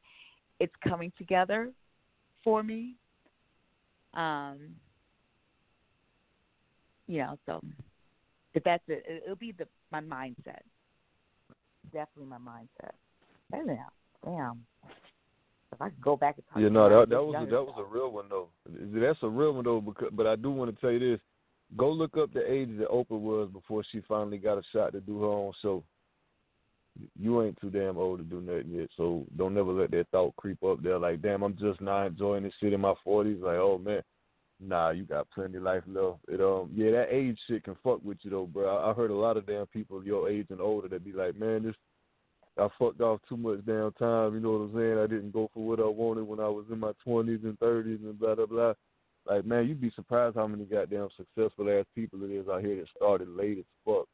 it's coming together for me. Um, you know, so if that's it, it- it'll be the my mindset. Definitely my mindset. Damn, damn. If I could go back and talk Yeah, no, that that was a, that was a real one though. That's a real one though. Because, but I do want to tell you this: go look up the age that Oprah was before she finally got a shot to do her own show. You ain't too damn old to do nothing yet, so don't never let that thought creep up there. Like, damn, I'm just not enjoying this shit in my forties. Like, oh man, nah, you got plenty of life left. It um, yeah, that age shit can fuck with you though, bro. I, heard a lot of damn people your age and older that be like, man, this I fucked off too much damn time. You know what I'm saying? I didn't go for what I wanted when I was in my twenties and thirties and blah blah blah. Like man, you'd be surprised how many goddamn successful ass people it is out here that started late as fuck,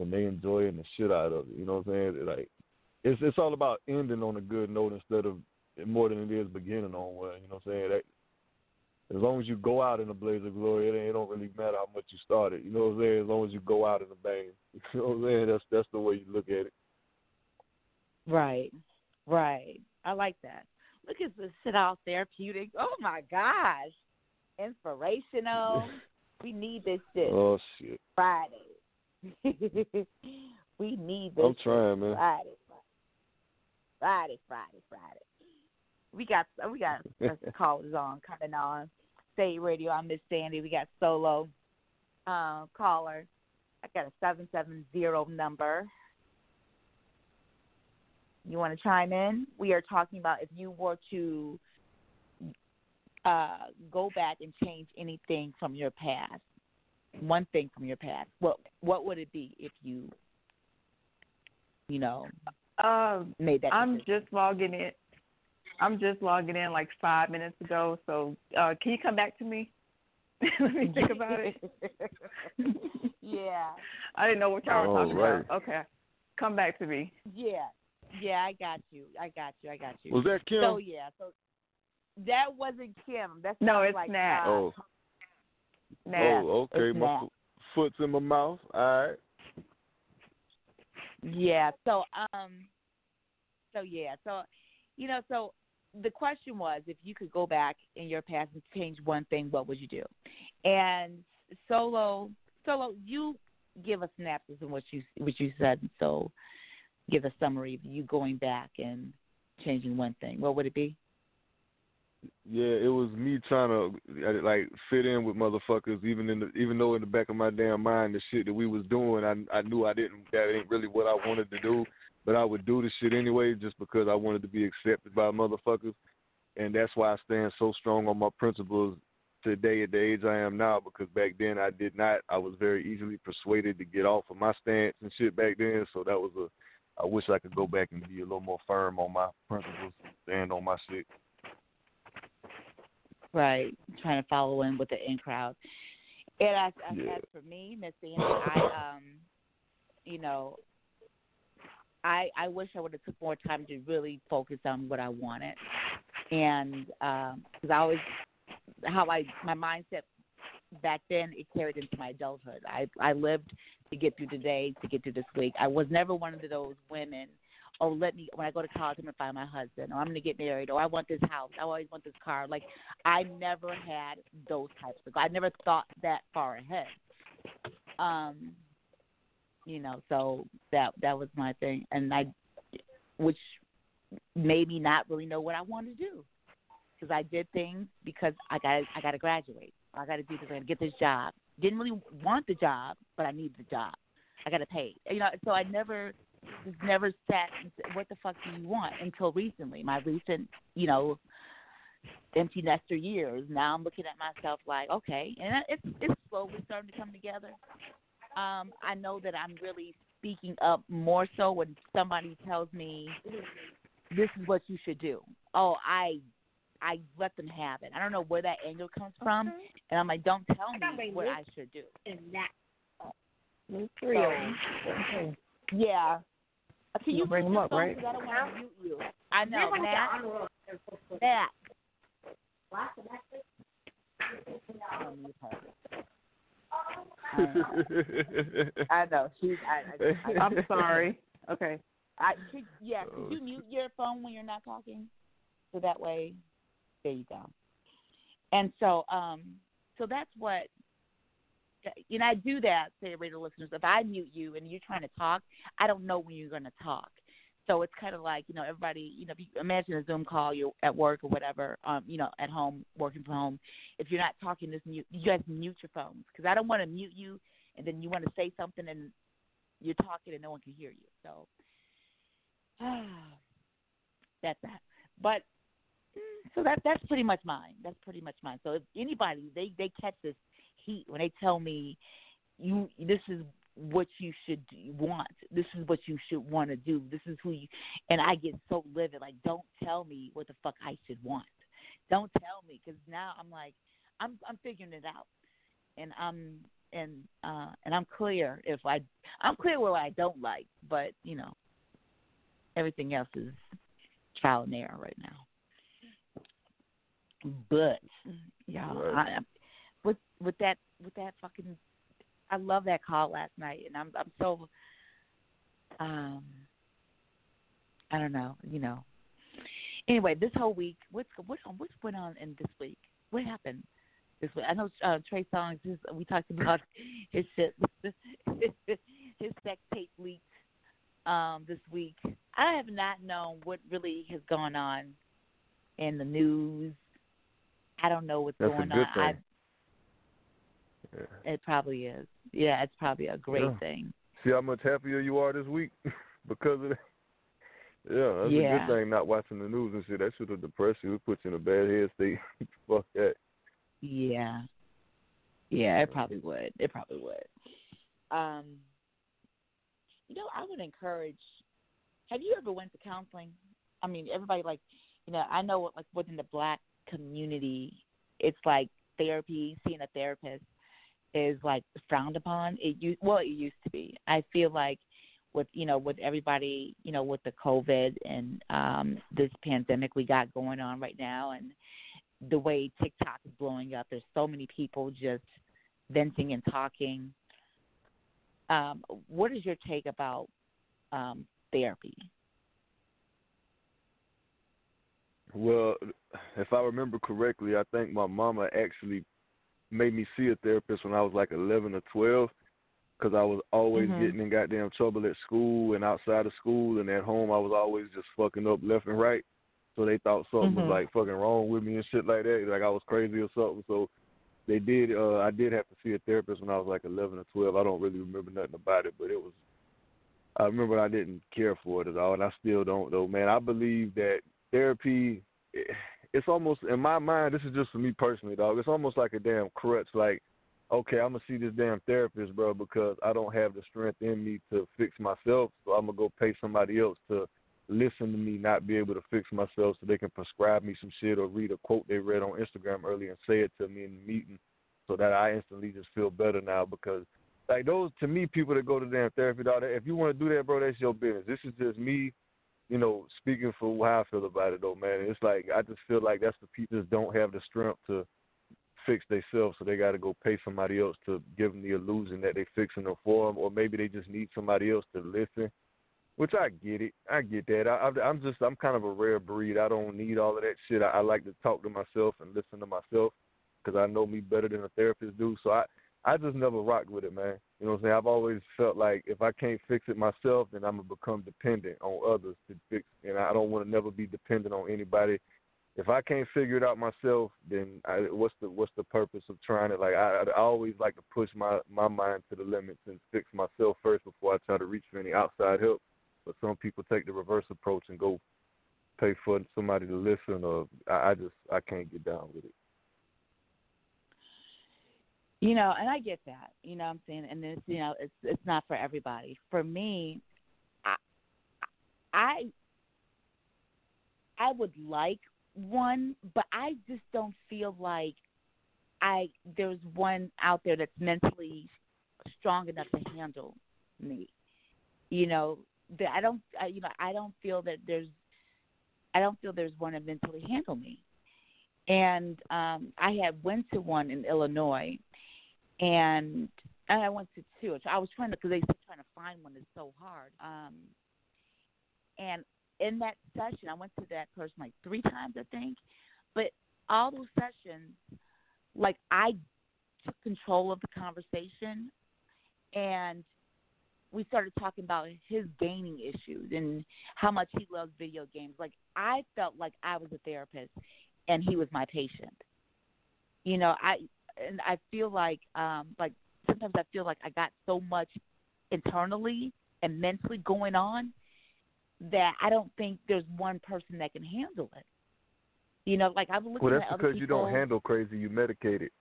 and they enjoying the shit out of it. You know what I'm saying? Like it's it's all about ending on a good note instead of more than it is beginning on one. You know what I'm saying? That, as long as you go out in a blaze of glory, it, ain't, it don't really matter how much you started. You know what I'm saying? As long as you go out in a bang. You know what I'm saying? That's that's the way you look at it. Right, right. I like that. Look at this shit all therapeutic. Oh my gosh, inspirational. we need this shit. Oh shit. Friday. we need this. I'm trying, man. Friday, Friday, Friday, Friday. We got we got callers on coming on. Say It Radio. I'm Miss Sandy. We got solo uh, caller. I got a seven seven zero number. You want to chime in? We are talking about if you were to uh, go back and change anything from your past, one thing from your past. What what would it be if you, you know, um, made that? I'm decision? just logging in. I'm just logging in like five minutes ago. So uh, can you come back to me? Let me think about it. yeah. I didn't know what y'all were talking right. about. Okay, come back to me. Yeah. Yeah, I got you. I got you. I got you. Was that Kim? So yeah, so that wasn't Kim. That's No, it's like, Nat. Uh, Oh. Nat. Oh, okay. My foot's in my mouth. All right. Yeah. So um. So yeah. So, you know. So the question was, if you could go back in your past and change one thing, what would you do? And solo, solo, you give a synopsis of what you what you said. So, give a summary of you going back and changing one thing. What would it be? Yeah, it was me trying to uh, like fit in with motherfuckers, even in the even though in the back of my damn mind the shit that we was doing, I I knew I didn't that ain't really what I wanted to do, but I would do the shit anyway just because I wanted to be accepted by motherfuckers, and that's why I stand so strong on my principles today at the age I am now because back then I did not. I was very easily persuaded to get off of my stance and shit back then, so that was a. I wish I could go back and be a little more firm on my principles, stand on my shit. Right, trying to follow in with the in crowd. And as, as, Yeah. as for me, Miss Sandy, I um, you know, I I wish I would have took more time to really focus on what I wanted, and because I always how I my mindset back then it carried into my adulthood. I I lived to get through today, to get through this week. I was never one of those women. Oh, let me when I go to college, I'm gonna find my husband, or I'm gonna get married, or I want this house, I always want this car. Like I never had those types of. I never thought that far ahead. Um, you know, so that that was my thing, and I, which made me not really know what I wanted to do, because I did things because I got I got to graduate, I got to do this, I got to get this job. Didn't really want the job, but I needed the job. I got to pay, you know. So I never just never sat and said, "What the fuck do you want?" Until recently, my recent, you know, empty nester years. Now I'm looking at myself like, okay, and it's it's slowly starting to come together. Um, I know that I'm really speaking up more so when somebody tells me this is what you should do. Oh, I I let them have it. I don't know where that anger comes from, and I'm like, don't tell me what I should do. And that. There's three of. So, yeah. Uh, Can you, you bring them up, phone? right? I don't want to mute you. I know, Matt. Matt. I'll mute her. I know she's. I, I, I, I'm sorry. Okay. I could, yeah. Could you mute your phone when you're not talking, so that way, there you go. And so, um, so that's what. Know, I do that, say radio listeners. If I mute you and you're trying to talk, I don't know when you're going to talk. So it's kind of like you know, everybody. You know, if you imagine a Zoom call, you're at work or whatever. Um, you know, at home, working from home. If you're not talking, just mute. You guys mute your phones because I don't want to mute you, and then you want to say something and you're talking and no one can hear you. So that's that. But mm, so that that's pretty much mine. That's pretty much mine. So if anybody they they catch this heat when they tell me you this is what you should want. This is what you should want to do. This is who you and I get so livid. Like don't tell me what the fuck I should want. Don't tell me because now I'm like I'm I'm figuring it out and I'm and uh and I'm clear if I I'm clear what I don't like, but you know Everything else is trial and error right now. But y'all, Right. I, with that with that fucking, I love that call last night, and I'm I'm so, um, I don't know, you know. Anyway, this whole week, what's what what's went on in this week? What happened this week? I know uh, Trey Songz. His, we talked about his shit, his sex tape leaked um, this week. I have not known what really has gone on in the news. I don't know what's That's a going good on. I. Yeah. it probably is. Yeah, it's probably a great Yeah. thing. See how much happier you are this week because of that. Yeah, that's a good thing. Not watching the news and shit. That should have depressed you. It puts you in a bad head state. Fuck that. Yeah. Yeah, it probably would. It probably would. Um you know, I would encourage have you ever went to counseling? I mean, everybody like you know, I know what like within the black community it's like therapy, seeing a therapist is like frowned upon. It used well, it used to be. I feel like with you know with everybody you know with the COVID and um this pandemic we got going on right now and the way TikTok is blowing up. There's so many people just venting and talking. Um, what is your take about um, therapy? Well, if I remember correctly, I think my mama actually made me see a therapist when I was like 11 or 12 because I was always Mhm. getting in goddamn trouble at school and outside of school and at home I was always just fucking up left and right. So they thought something Mhm. was like fucking wrong with me and shit like that, like I was crazy or something. So they did. uh I did have to see a therapist when I was like 11 or 12. I don't really remember nothing about it, but it was. I remember I didn't care for it at all, and I still don't though, man. I believe that therapy, it- it's almost in my mind. This is just for me personally, dog. It's almost like a damn crutch. Like, okay, I'm gonna see this damn therapist, bro, because I don't have the strength in me to fix myself. So I'm gonna go pay somebody else to listen to me not be able to fix myself, so they can prescribe me some shit or read a quote they read on Instagram earlier and say it to me in the meeting, so that I instantly just feel better now because like those to me people that go to damn therapy dog if you want to do that bro that's your business this is just me you know speaking for how i feel about it though man it's like i just feel like that's the people that don't have the strength to fix themselves so they got to go pay somebody else to give them the illusion that they're fixing them for them or maybe they just need somebody else to listen which i get it. I get that. I, I i'm just i'm kind of a rare breed. I don't need all of that shit. I, I like to talk to myself and listen to myself because i know me better than a therapist do. So i I just never rocked with it, man. You know what I'm saying? I've always felt like if I can't fix it myself, then I'm gonna become dependent on others to fix. And I don't want to never be dependent on anybody. If I can't figure it out myself, then I, what's the what's the purpose of trying it? Like I, I always like to push my my mind to the limits and fix myself first before I try to reach for any outside help. But some people take the reverse approach and go pay for somebody to listen. Or I, I just I can't get down with it. You know, and I get that. You know what I'm saying? And this, you know, it's it's not for everybody. For me, I I would like one, but I just don't feel like I there's one out there that's mentally strong enough to handle me. You know, that I don't I, you know, I don't feel that there's I don't feel there's one that mentally handle me. And um I had went to one in Illinois and and I went to two. I was trying to because they trying to find one is so hard. Um, and in that session, I went to that person like three times, I think. But all those sessions, like I took control of the conversation, and we started talking about his gaming issues and how much he loves video games. Like I felt like I was a therapist, and he was my patient. You know, I and I feel like um like sometimes I feel like I got so much internally and mentally going on that I don't think there's one person that can handle it. You know, like I'm looking Well, that's at other because you don't handle crazy. You medicate it.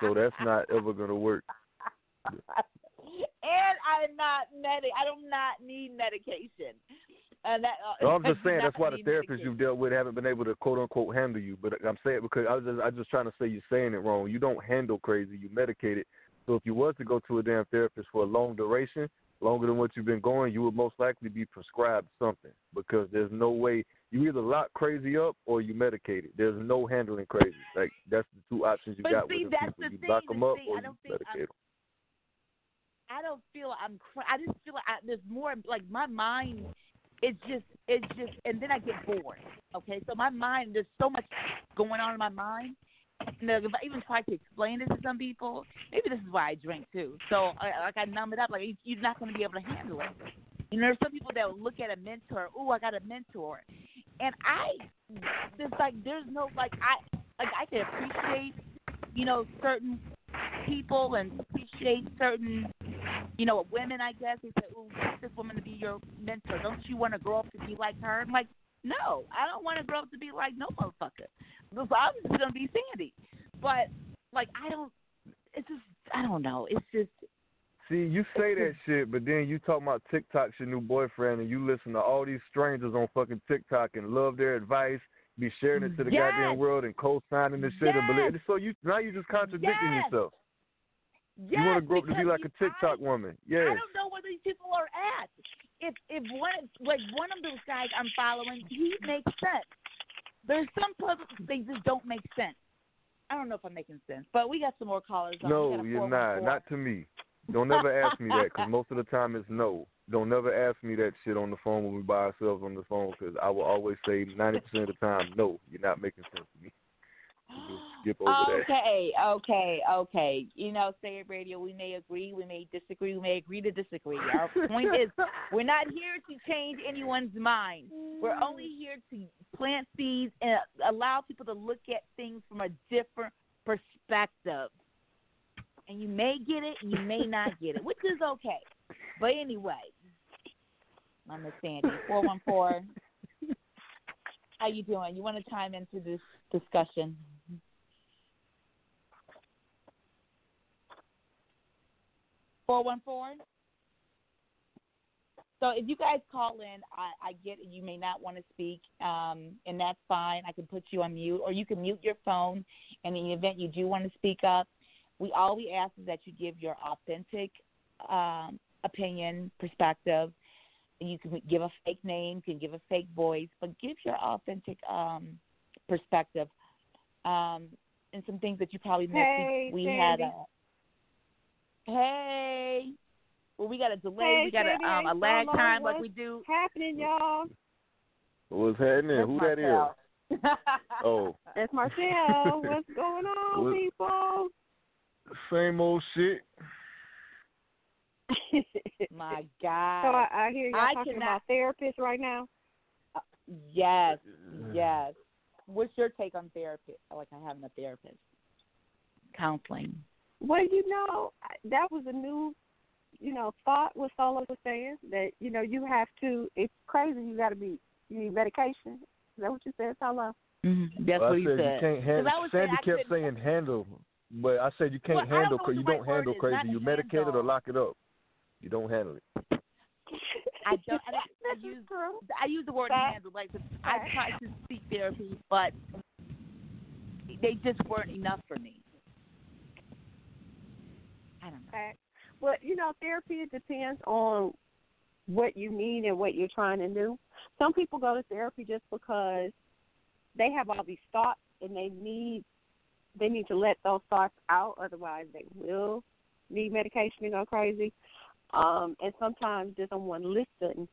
so that's not ever gonna work. and I'm not medic. I don't not need medication. And that, uh, I'm just saying that's why the therapists you've dealt with haven't been able to quote unquote handle you. But I'm saying because I was just I'm just trying to say you're saying it wrong. You don't handle crazy. You medicate it. So if you was to go to a damn therapist for a long duration, longer than what you've been going, you would most likely be prescribed something because there's no way you either lock crazy up or you medicate it. There's no handling crazy. Like that's the two options you But got see, with that's people. the You thing, lock them up see, or you don't I'm- medicate them. I don't feel I'm. I just feel like I, there's more. Like my mind, it's just, it's just, and then I get bored. Okay, so my mind, there's so much going on in my mind. And if I even try to explain this to some people, maybe this is why I drink too. So I, like I numb it up. Like you- you're not going to be able to handle it. You know, there's some people that will look at a mentor. Oh, I got a mentor, and I, there's like there's no like I like I can appreciate, you know, certain people and appreciate certain, you know, women. I guess they said, "Oh, want this woman to be your mentor. Don't you want to grow up to be like her?" I'm like, no, I don't want to grow up to be like no motherfucker. So I'm just gonna be Sandy. But like, I don't. It's just I don't know. It's just See, you say that shit, but then you talk about TikTok's your new boyfriend, and you listen to all these strangers on fucking TikTok and love their advice, be sharing it to the Yes. goddamn world and co-signing the shit and believe. it. So you now you're just contradicting Yes. yourself. Yes, you want to grow up to be like a TikTok woman, yes. I don't know where these people are at. If if one like one of those guys I'm following, he makes sense. There's some puzzles they just don't make sense. I don't know if I'm making sense, but we got some more callers. On. No, you're 414. not. Not to me. Don't never ask me that because most of the time it's no. Don't never ask me that shit on the phone when we by ourselves on the phone because I will always say 90% of the time, no, you're not making sense to me. Skip over that. Okay, okay, okay. You know, say it radio. We may agree, we may disagree, we may agree to disagree. Our point is, we're not here to change anyone's mind. We're only here to plant seeds and allow people to look at things from a different perspective. And you may get it, you may not get it, which is okay. But anyway, Mama Sandy, four one four. How you doing? You want to chime into this discussion? Four one four. So if you guys call in, I, I get it. You may not want to speak, um, and that's fine. I can put you on mute, or you can mute your phone. And in the event you do want to speak up, we all we ask is that you give your authentic um, opinion, perspective. You can give a fake name, you can give a fake voice, but give your authentic um, perspective. Um, and some things that you probably missed. Hey, we, we had Sandy. a hey. Well, we got a delay. Hey, we got a um, a lag so time long. like we do. What's happening, y'all? What's happening? Who that is? Oh, It's Marcel. What's going on, What- people? same old shit. My God. So I, I hear y'all I talking cannot- about therapists right now. Yes, yes. What's your take on therapy? Like I having a therapist, counseling. Well, you know, that was a new, you know, thought what Solo was saying that you know you have to. It's crazy. You got to be. You need medication. Is that what you said, Solo? Mm-hmm. That's Well, what I he said said. you can't handle. 'Cause I was saying Sandy I kept saying handle, but I said you can't Well, I don't handle because you don't right handle crazy. not You medicate it or lock it up. You don't handle it. I don't. I, I use I use the word Fact. handle. Like I tried to seek therapy, but they just weren't enough for me. I don't know. Fact. Well, you know, therapy it depends on what you need and what you're trying to do. Some people go to therapy just because they have all these thoughts and they need they need to let those thoughts out, otherwise they will need medication and go crazy. Um, and sometimes just someone listen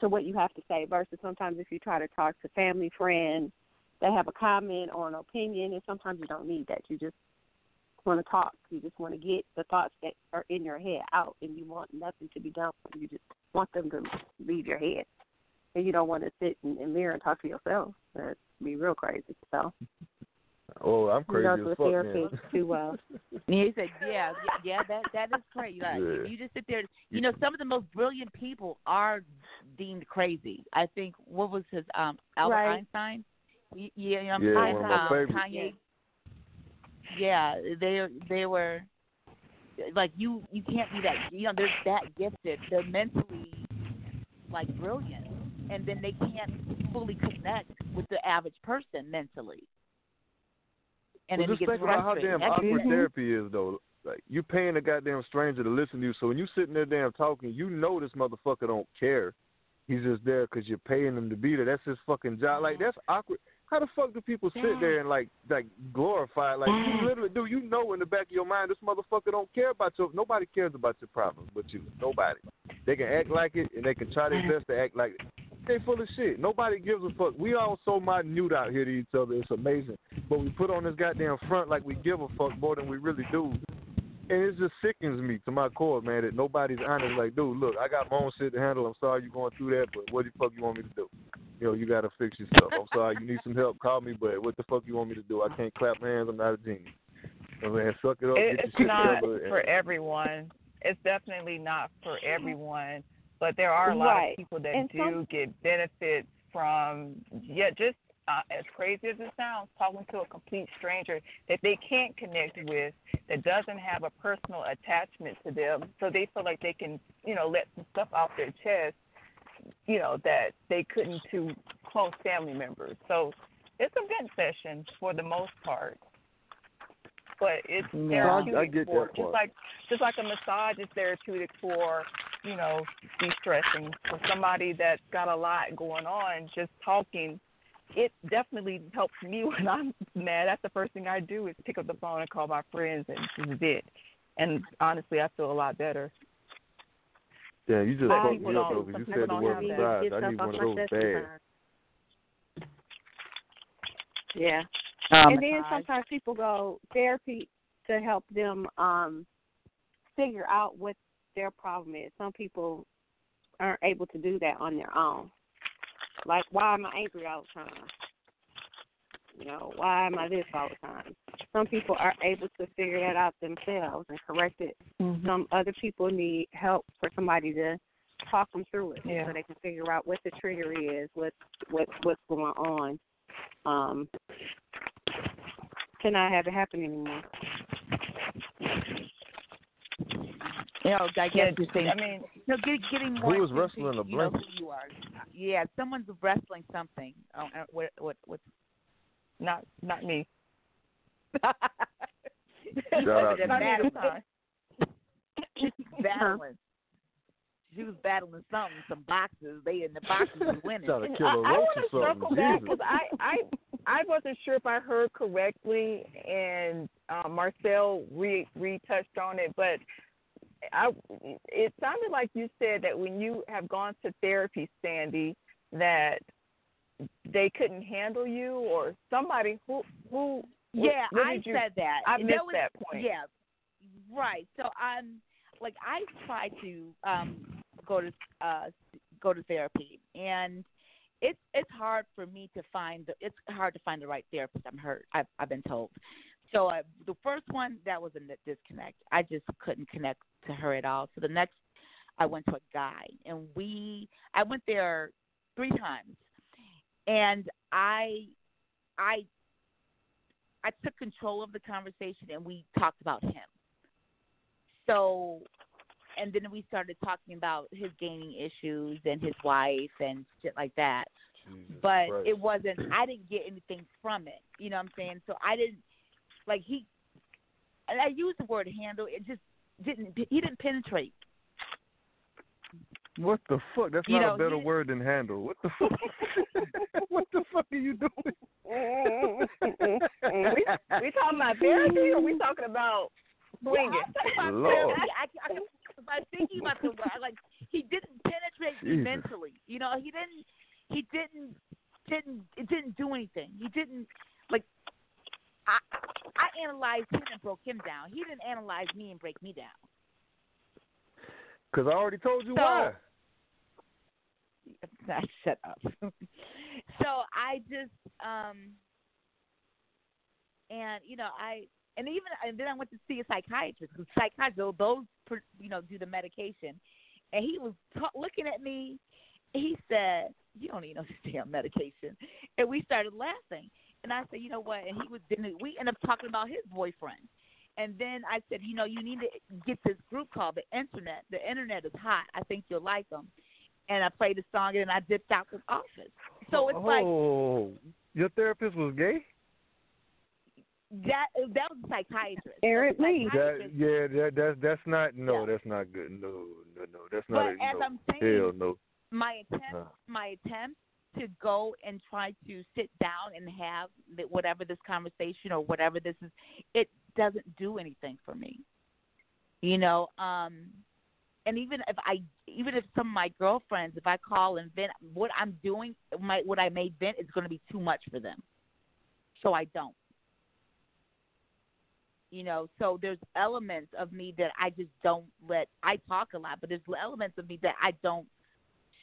to what you have to say versus sometimes if you try to talk to family, friends, they have a comment or an opinion and sometimes you don't need that. You just want to talk. You just want to get the thoughts that are in your head out, and you want nothing to be done. You just want them to leave your head, and you don't want to sit in the mirror and talk to yourself. That'd be real crazy. So Oh, I'm you crazy go as to a fuck, man. therapist to uh, Yeah, he said, yeah, yeah, yeah, that that is crazy. Like, Yeah. you just sit there, you know, some of the most brilliant people are deemed crazy. I think what was his um Albert Right. Einstein? Yeah, you know, Yeah, saying? one of my um, favorites. Kanye. Yeah, they they were like you. You can't be that. You know, they're that gifted. They're mentally like brilliant, and then they can't fully connect with the average person mentally. And well, just think about how damn That's awkward it. therapy is, though. Like you paying a goddamn stranger to listen to you. So when you sitting there damn talking, you know this motherfucker don't care. He's just there because you're paying him to be there. That's his fucking job. Like mm-hmm. that's awkward. How the fuck do people sit there and like like glorify? Like you literally do. You know in the back of your mind, this motherfucker don't care about your. Nobody cares about your problems but you. Nobody. They can act like it and they can try their best to act like it. They full of shit. Nobody gives a fuck. We all so minute out here to each other. It's amazing. But we put on this goddamn front like we give a fuck more than we really do. And it just sickens me to my core, man, that nobody's honest. Like, dude, look, I got my own shit to handle. I'm sorry you're going through that, but what the fuck you want me to do? You know, you gotta fix yourself. I'm sorry, you need some help. Call me, but what the fuck you want me to do? I can't clap my hands. I'm not a genius. I mean, suck it up. It- get it's your shit not together. for and- everyone. It's definitely not for everyone. But there are a lot Right. of people that And do some- get benefits from yeah, just uh, as crazy as it sounds, talking to a complete stranger that they can't connect with, that doesn't have a personal attachment to them, so they feel like they can, you know, let some stuff off their chest, you know, that they couldn't to close family members. So it's a vent session for the most part. But it's Yeah, I- I therapeutic for just like just like a massage is therapeutic for, you know, de stressing. For somebody that's got a lot going on, just talking it definitely helps me when I'm mad. That's the first thing I do is pick up the phone and call my friends and this is it. And honestly I feel a lot better. Yeah, you just Some fucked people me up don't- though, 'cause some you said the don't word have that. I need one of those bad. Yeah. Um, and then sometimes people go therapy to help them um figure out what their problem is. Some people aren't able to do that on their own. Like, why am I angry all the time? You know, why am I this all the time? Some people are able to figure that out themselves and correct it. Mm-hmm. Some other people need help for somebody to talk them through it Yeah. so they can figure out what the trigger is, what what what's going on. Um, cannot have it happen anymore. You know, I guess Yeah, you're saying. I mean no, get, getting Who more was wrestling a you know, you are. Yeah, someone's wrestling something. Oh, uh, what what not not me. Shout out to Not me you. this time. battling. She was battling something, some boxes. They in the boxes was winning. Trying to kill I, a I roach want to or circle something. back because I, I I wasn't sure if I heard correctly, and uh, Marcel re retouched on it, but I it sounded like you said that when you have gone to therapy, Sandy, that they couldn't handle you or somebody who who Yeah, what I you- said that. I missed was- that point. Yeah, right. So I'm like I try to um go to uh go to therapy, and it's it's hard for me to find the it's hard to find the right therapist. I'm hurt. I've I've been told. So uh, the first one that was a disconnect. I just couldn't connect to her at all. So the next, I went to a guy, and we I went there three times, and I I I took control of the conversation and we talked about him. So, and then we started talking about his gaming issues and his wife and shit like that. but Christ. it wasn't. I didn't get anything from it. You know what I'm saying? So I didn't like he. And I used the word handle. It just didn't. He didn't penetrate. What the fuck? That's You not know, a better he- word than handle. What the fuck? what the fuck are you doing? we we talking about therapy or we talking about swinging? Yeah, Lord. I, I, I, I'm thinking about the word. Like he didn't penetrate me Jesus. mentally. You know, he didn't. He didn't. Didn't. It didn't do anything. He didn't. Like I. I analyzed him and broke him down. He didn't analyze me and break me down. Because I already told you So- why. Shut up. so I just um and you know I and even and then I went to see a psychiatrist. Cause psychiatrists those you know do the medication, and he was ta- looking at me. He said, "You don't need no damn medication," and we started laughing. And I said, "You know what?" And he was then we ended up talking about his boyfriend. And then I said, "You know, you need to get this group called the Internet. The Internet is hot. I think you'll like them." And I played the song, and I dipped out the office. So it's oh, like oh, your therapist was gay? that that was a psychiatrist. Eric That Lee. That, yeah, that that's that's not no, that's not good. No, no, no, that's not. But a, as no. I'm saying, Hell no. my attempt No. my attempt to go and try to sit down and have whatever this conversation or whatever this is it doesn't do anything for me. You know um and even if i even if some of my girlfriends if i call and vent what i'm doing my what i may vent is going to be too much for them. So i don't. You know so there's elements of me that i just don't let i talk a lot but there's elements of me that i don't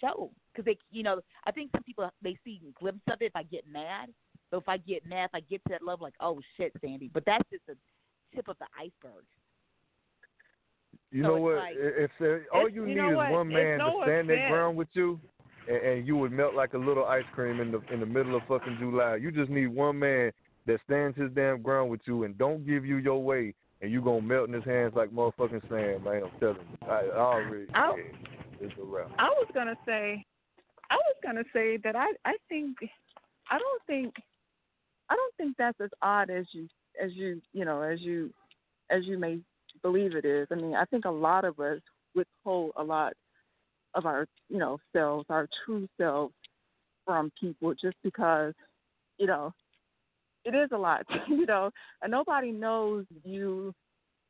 show because they you know i think some people they see a glimpse of it if i get mad but if i get mad if i get to that level like oh shit sandy but that's just the tip of the iceberg You So know what? like- if if all you you need is what? one man no to stand that offense. ground with you, and, and you would melt like a little ice cream in the in the middle of fucking July. You just need one man that stands his damn ground with you and don't give you your way, and you gonna melt in his hands like motherfucking sand, man. I'm telling you. I, I already. Oh. I- wrap. I was gonna say, I was gonna say that I I think I don't think I don't think that's as odd as you as you you know as you as you may believe it is. I mean, I think a lot of us withhold a lot of our you know selves, our true selves, from people just because you know it is a lot. you know, and nobody knows you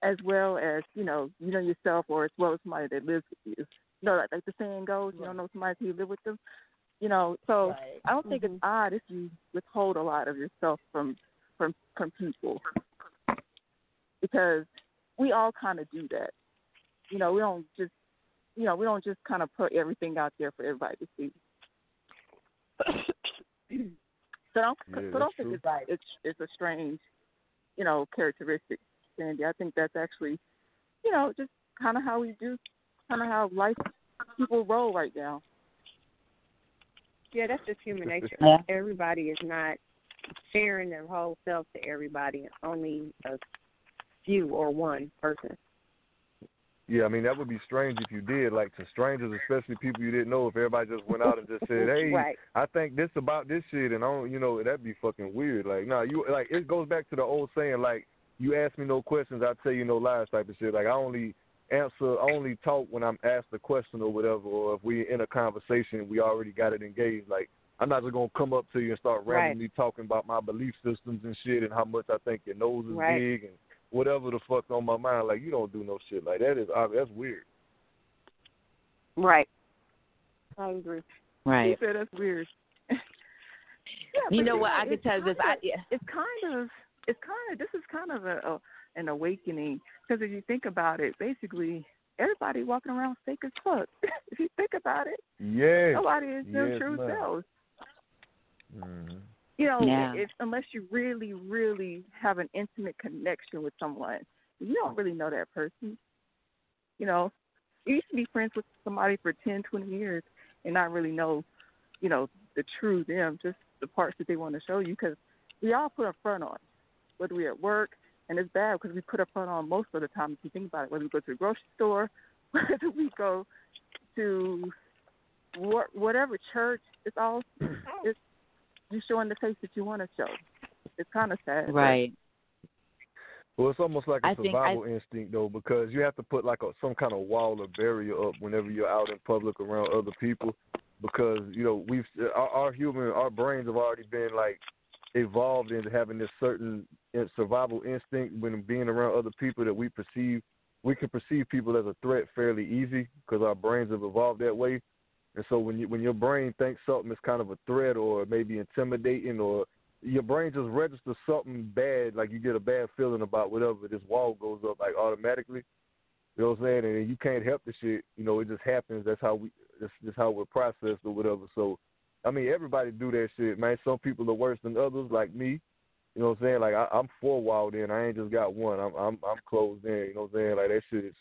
as well as you know you know yourself or as well as somebody that lives with you. You know, like, like the saying goes, you don't know somebody till you live with them. You know, so Right. I don't think it's mm-hmm. odd if you withhold a lot of yourself from from from people because we all kind of do that. You know, we don't just you know we don't just kind of put everything out there for everybody to see. so don't Yeah, so don't think true. it's it's it's a strange you know characteristic, Sandy. I think that's actually you know just kind of how we do, kind of how life people roll right now. Yeah, that's just human nature. Yeah. Everybody is not sharing their whole self to everybody. Only a few or one person. Yeah, I mean that would be strange if you did, like to strangers, especially people you didn't know. If everybody just went out and just said, "Hey, Right. I think this about this shit," and I don't, you know, that'd be fucking weird. Like, nah, you like it goes back to the old saying, like, you ask me no questions, I tell you no lies, type of shit. Like, I only answer, I only talk when I'm asked a question or whatever, or if we're in a conversation, we already got it engaged. Like, I'm not just gonna come up to you and start Right. randomly talking about my belief systems and shit and how much I think your nose is Right. big and whatever the fuck's on my mind. Like, you don't do no shit like that. Is ob- that's weird. Right. I agree. right He said that's weird. yeah, you know what i it's can tell you this i yeah it's kind of it's kind of this is kind of a, a an awakening because if you think about it, basically everybody walking around fake as fuck. if you think about it, Yeah. nobody is their Yes, true ma'am. selves. Mm-hmm. You know, Yeah. if unless you really, really have an intimate connection with someone, you don't really know that person. You know, you used to be friends with somebody for ten, twenty years and not really know, you know, the true them, just the parts that they want to show you. Because we all put a front on, whether we're at work, and it's bad because we put a front on most of the time. If you think about it, whether we go to the grocery store, whether we go to wha- whatever church, it's all it's you showing the face that you want to show. It's kind of sad. right Well, it's almost like a I think I- survival instinct though, because you have to put like a, some kind of wall or barrier up whenever you're out in public around other people, because you know we've our, our human our brains have already been like evolved into having this certain uh, survival instinct when being around other people that we perceive we can perceive people as a threat fairly easy because our brains have evolved that way. And so when you when your brain thinks something is kind of a threat or maybe intimidating or your brain just registers something bad, like you get a bad feeling about whatever, this wall goes up like automatically. You know what I'm saying? And you can't help the shit. You know, it just happens. That's how we. That's just how we're processed or whatever. So, I mean, everybody do that shit, man. Some people are worse than others, like me. You know what I'm saying? Like I, I'm four walled in. I ain't just got one. I'm I'm I'm closed in. You know what I'm saying? Like that shit is.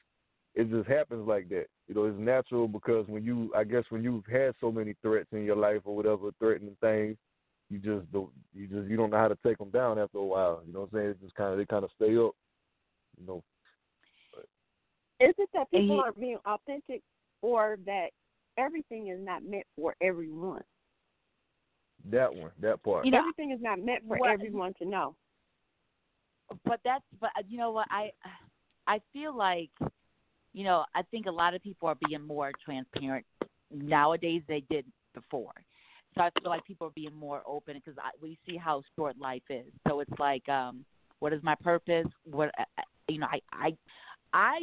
It just happens like that. You know, it's natural because when you, I guess, when you've had so many threats in your life or whatever, threatening things, you just don't, you just you don't know how to take them down after a while. You know what I'm saying? It just kind of they kind of stay up. You know. Is it that people you- are being authentic, or that everything is not meant for everyone? That one, that part. You know, everything is not meant for what- everyone to know. but that's but uh, you know what I I feel like you know I think a lot of people are being more transparent nowadays they did before. So I feel like people are being more open because we see how short life is. So it's like, um, what is my purpose? What uh, uh, you know, I I I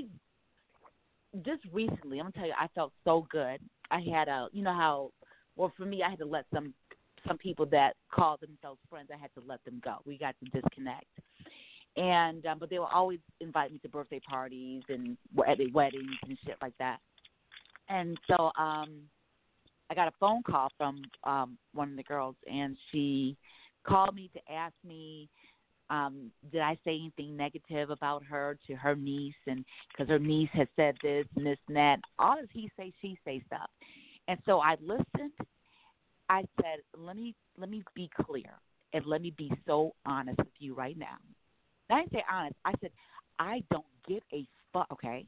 just recently, I'm gonna tell you, I felt so good. I had a, you know how, well for me, I had to let some some people that call themselves friends, I had to let them go. We got to disconnect. And um, but they will always invite me to birthday parties and at weddings and shit like that. And so um I got a phone call from um one of the girls and she called me to ask me um did I say anything negative about her to her niece and because her niece had said this and this and that all this he say she say stuff and so I listened I said let me let me be clear and let me be so honest with you right now I didn't say honest I said I don't give a fuck okay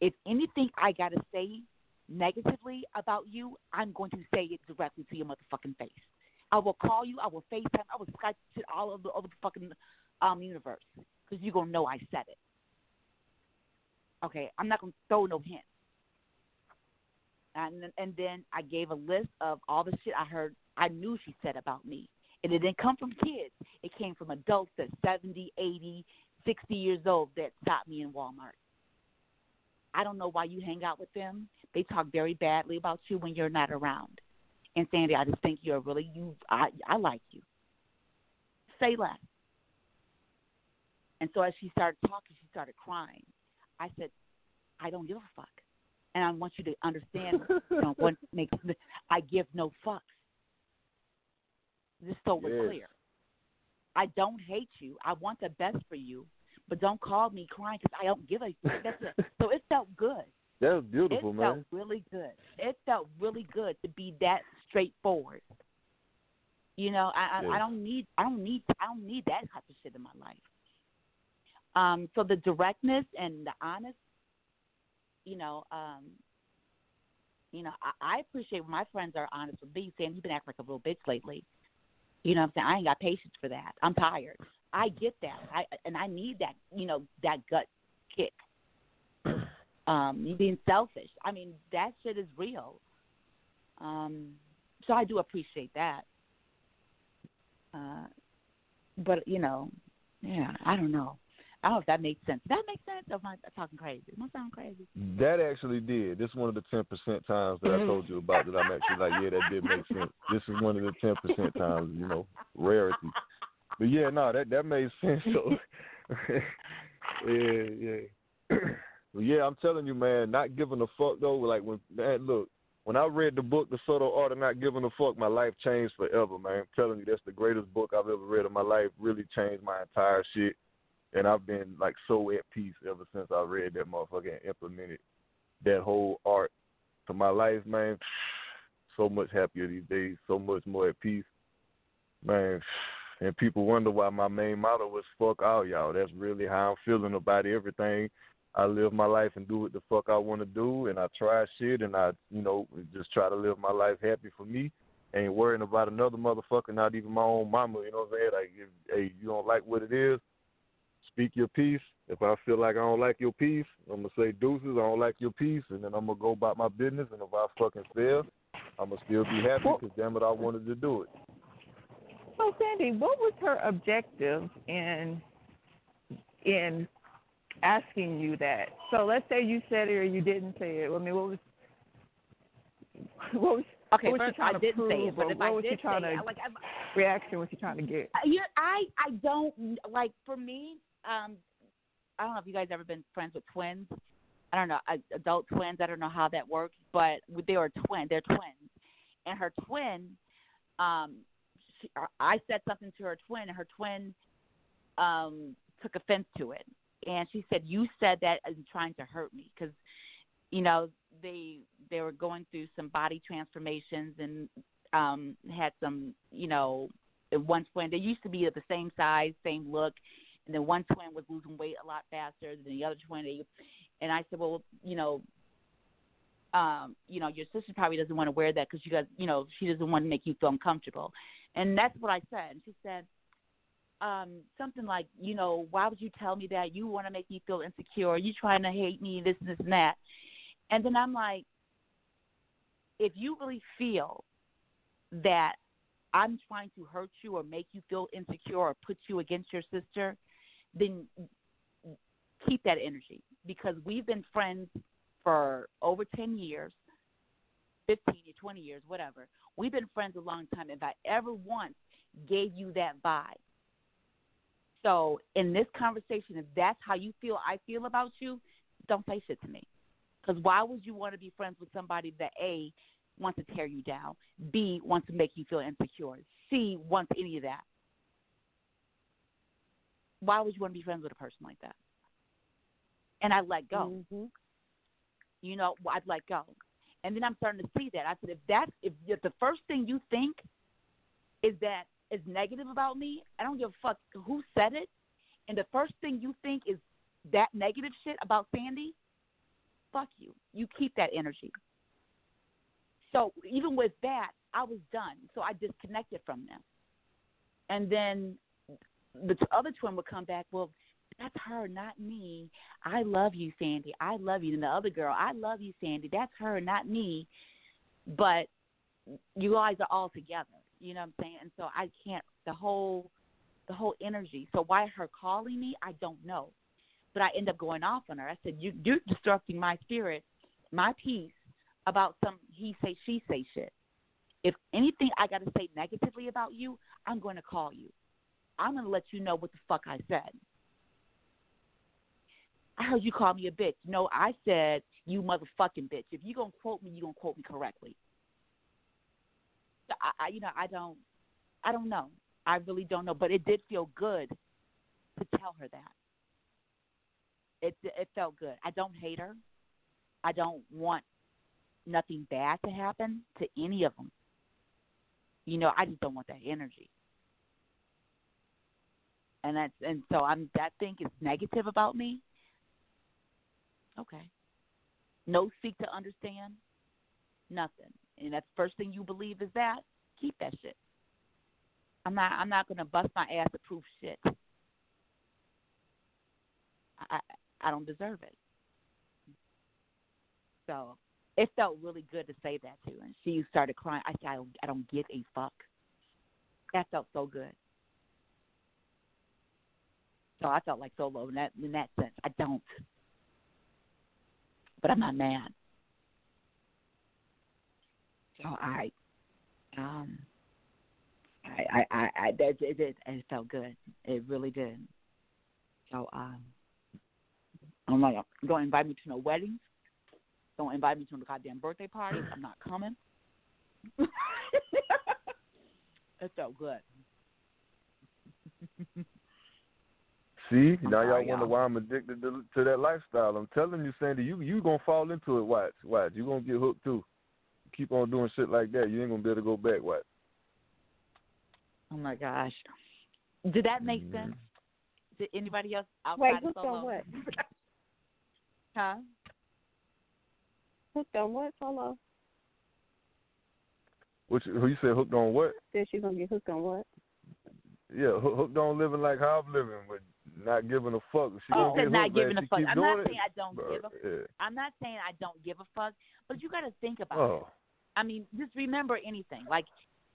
if anything I gotta say negatively about you, I'm going to say it directly to your motherfucking face. I will call you. I will FaceTime. I will Skype it all over the fucking um, universe because you're to know I said it. Okay, I'm not to throw no hints. And, and then I gave a list of all the shit I heard, I knew she said about me. And it didn't come from kids. It came from adults that 70, 80, 60 years old that stopped me in Walmart. I don't know why you hang out with them. They talk very badly about you when you're not around. And Sandy, I just think you're really you. I I like you. Say less. And so as she started talking, she started crying. I said, I don't give a fuck, and I want you to understand. you know, what makes I give no fucks. Just so we're Yes. clear. I don't hate you. I want the best for you, but don't call me crying because I don't give a. That's so it felt good. That was beautiful, it man. It felt really good. It felt really good to be that straightforward. You know, I I, Yeah. I don't need I don't need I don't need that type of shit in my life. Um, so the directness and the honest, you know, um, you know, I, I appreciate when my friends are honest with me, saying you've been acting like a little bitch lately. You know what I'm saying? I ain't got patience for that. I'm tired. I get that. I and I need that, you know, that gut kick. Um, you being selfish. I mean, that shit is real. Um, so I do appreciate that. Uh, but you know, yeah, I don't know. If that makes sense. That makes sense? Am I talking crazy? Am I sound crazy? That actually did. This is one of the ten percent times that I told you about that I'm actually like, yeah, that did make sense. This is one of the ten percent times, you know, rarity. But yeah, no, that that made sense. So yeah, yeah. but yeah, I'm telling you, man, not giving a fuck though. Like when man, look, when I read the book, The Subtle Art of Not Giving a Fuck, my life changed forever, man. I'm telling you, that's the greatest book I've ever read in my life. Really changed my entire shit. And I've been like so at peace ever since I read that motherfucker and implemented that whole art to my life, man. So much happier these days, so much more at peace. Man, and people wonder why my main motto was fuck all y'all. That's really how I'm feeling about everything. I live my life and do what the fuck I want to do, and I try shit, and I, you know, just try to live my life happy for me. Ain't worrying about another motherfucker, not even my own mama. You know what I'm saying? Like, if, hey, you don't like what it is, speak your piece. If I feel like I don't like your piece, I'm gonna say deuces. I don't like your piece, and then I'm gonna go about my business. And if I fucking fail, I'm gonna still be happy because damn it, I wanted to do it. So Sandy, what was her objective in in asking you that? So let's say you said it or you didn't say it. I mean, what was what was Okay, what first, she trying I to didn't prove, say it, but if what I was did she trying say to it, like, I'm- reaction was she trying to get? Uh, Yeah, I I don't like for me. Um, I don't know if you guys ever been friends with twins. I don't know adult twins. I don't know how that works, but they are twin. They're twins, and her twin. Um, she, I said something to her twin, and her twin um took offense to it, and she said, "You said that and trying to hurt me because." You know they they were going through some body transformations and um had some you know one twin they used to be the same size same look and then one twin was losing weight a lot faster than the other twin and i said well you know um you know your sister probably doesn't want to wear that because you got you know she doesn't want to make you feel uncomfortable and that's what i said and she said um something like, you know, why would you tell me that? You want to make me feel insecure. You trying to hate me, this, this, and that. And then I'm like, if you really feel that I'm trying to hurt you or make you feel insecure or put you against your sister, then keep that energy because we've been friends for over 10 years, 15 or 20 years, whatever. We've been friends a long time. If I ever once gave you that vibe, so in this conversation, if that's how you feel I feel about you, don't say shit to me. Because why would you want to be friends with somebody that A wants to tear you down, B wants to make you feel insecure, C wants any of that? Why would you want to be friends with a person like that? And I let go. Mm-hmm. You know, I'd let go. And then I'm starting to see that. I said, if that's if, if the first thing you think is that is negative about me, I don't give a fuck who said it. And the first thing you think is that negative shit about Sandy, fuck you. You keep that energy. So even with that, I was done. So I disconnected from them. And then the other twin would come back. Well, that's her, not me. I love you, Sandy. I love you. And the other girl, I love you, Sandy. That's her, not me. But you guys are all together. You know what I'm saying? And so I can't the whole the whole energy. So why her calling me, I don't know. But I end up going off on her. I said, You you're disrupting my spirit, my peace about some he say she say shit. If anything I gotta say negatively about you, I'm gonna call you. I'm gonna let you know what the fuck I said. I heard you call me a bitch. No, I said you motherfucking bitch. If you gonna quote me, you gonna quote me correctly. I, I, you know, I don't, I don't know. I really don't know. But it did feel good to tell her that. It it felt good. I don't hate her. I don't want nothing bad to happen to any of them. You know, I just don't want that energy. And that's and so I'm that thing is negative about me. Okay. No seek to understand. Nothing. And that's first thing you believe is that, keep that shit. I'm not I'm not gonna bust my ass to prove shit. I I don't deserve it. So it felt really good to say that to her. And she started crying. I said, I don't, I don't give a fuck. That felt so good. So I felt like solo in that in that sense. I don't, but I'm not mad. So I, um, I, I, I, I that it, it, it felt good. It really did. So um, I'm like, don't invite me to no weddings. Don't invite me to no goddamn birthday parties. I'm not coming. it felt good. See, now y'all wonder y'all. why I'm addicted to, to that lifestyle. I'm telling you, Sandy, you you gonna fall into it. Watch, watch. You gonna get hooked too. Keep on doing shit like that. You ain't gonna be able to go back. Watch. Oh my gosh. Did that make Mm-hmm. sense? Did anybody else outside Wait, of hooked solo? on what? Huh? Hooked on what, Solo? What who you said hooked on what? Said she's gonna get hooked on what? Yeah, hooked on living like how I'm living, but not giving a fuck. She gonna said not giving a fuck. I'm not it. saying I don't give a yeah. I'm not saying I don't give a fuck, but you got to think about Oh. it. I mean, just remember anything. Like,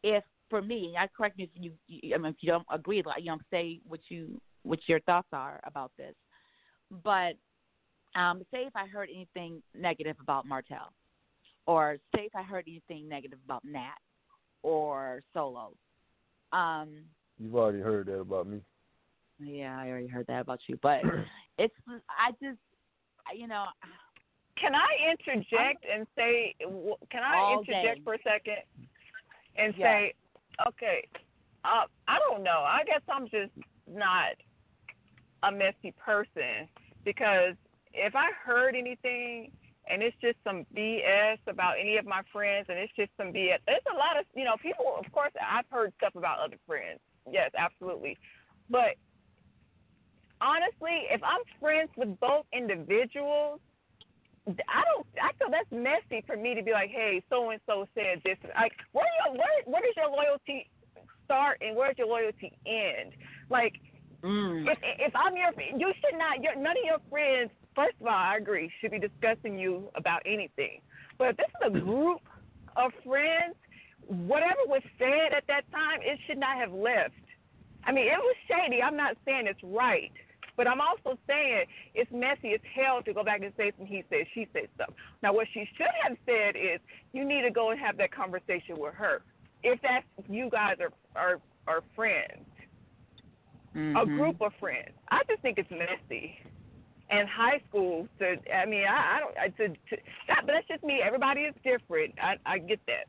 if for me, I correct me if you, you I mean, if you don't agree, like, you know, say what you, what your thoughts are about this. But um, say if I heard anything negative about Martell, or say if I heard anything negative about Nat or Solo. Um, You've already heard that about me. Yeah, I already heard that about you, but it's I just, you know, Can I interject and say? Can I interject day. for a second and Yeah. say, okay, uh, I don't know. I guess I'm just not a messy person because if I heard anything and it's just some BS about any of my friends and it's just some BS, there's a lot of you know people. Of course, I've heard stuff about other friends. Yes, absolutely, but honestly, if I'm friends with both individuals. I don't. I feel that's messy for me to be like, hey, so and so said this. Like, where your where where does your loyalty start and where does your loyalty end? Like, Mm. if if I'm your, you should not. Your, none of your friends. First of all, I agree, should be discussing you about anything. But if this is a group of friends, whatever was said at that time, it should not have left. I mean, it was shady. I'm not saying it's right, but I'm also saying it's messy as hell to go back and say some he said, she said stuff. Now, what she should have said is, you need to go and have that conversation with her. If that's you guys are are are friends, a Mhm. group of friends. I just think it's messy. And high school, to I mean, I, I don't. I, to, to that, but that's just me. Everybody is different. I I get that,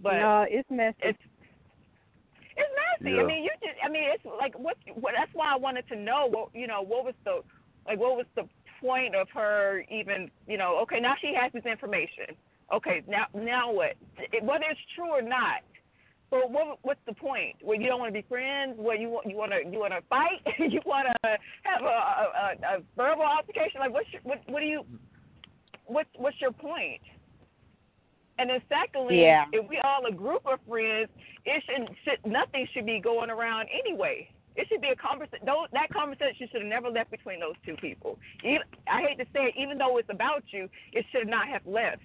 but no, it's messy. it's it's messy. Yeah. I mean, you just. I mean, it's like what. What. That's why I wanted to know. What you know. What was the like? What was the point of her even? You know. Okay, now she has this information. Okay, now now what? Whether it's true or not. But what what's the point? Well, you don't want to be friends. What you want? You want to you want to fight? you want to have a, a, a verbal altercation? Like what's your, what what do you what's what's your point? And then secondly, Yeah. if we all a group of friends, it shouldn't should, nothing should be going around anyway. It should be a conversation. That conversation should have never left between those two people. Even, I hate to say it, even though it's about you, it should not have left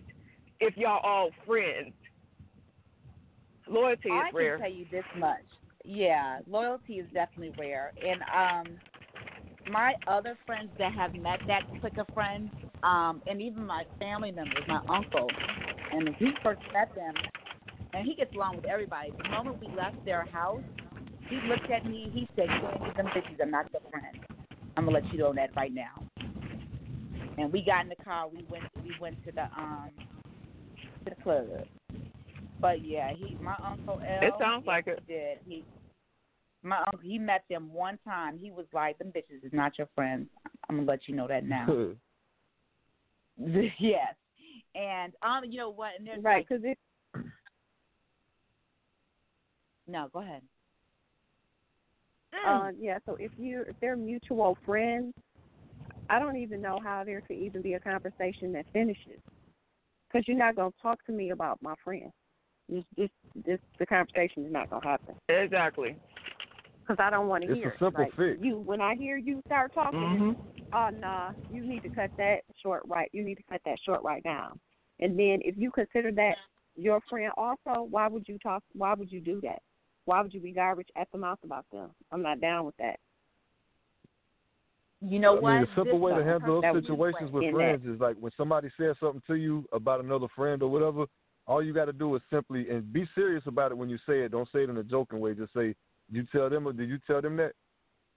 if y'all all friends. Loyalty I is rare. can tell you this much. Yeah, loyalty is definitely rare. And um my other friends that have met that clique of friends, um, and even my family members, my uncle, and when he first met them, and he gets along with everybody. The moment we left their house, he looked at me. He said, "Candy, them bitches are not your friends. I'm gonna let you know that right now." And we got in the car. We went. We went to the um to the club. But yeah, he my uncle L. It sounds like it. Did he? My uncle he met them one time. He was like, "Them bitches is not your friends. I'm gonna let you know that now." yes, and um, you know what? And there's right like, because it no, go ahead. Uh, yeah, so if you if they're mutual friends, I don't even know how there could even be a conversation that finishes. Because you're not gonna talk to me about my friend. This just this the conversation is not gonna happen. Exactly. Because I don't want to hear. It's hear a it. simple Like, fix. You when I hear you start talking, Mhm. Oh nah, you need to cut that short right. You need to cut that short right now. And then if you consider that your friend also, why would you talk? Why would you do that? Why would you be garbage at the mouth about them? I'm not down with that. You know I what? mean, a simple This way to handle those situations with friends is like when somebody says something to you about another friend or whatever. All you got to do is simply and be serious about it when you say it. Don't say it in a joking way. Just say, "You tell them or did you tell them that?"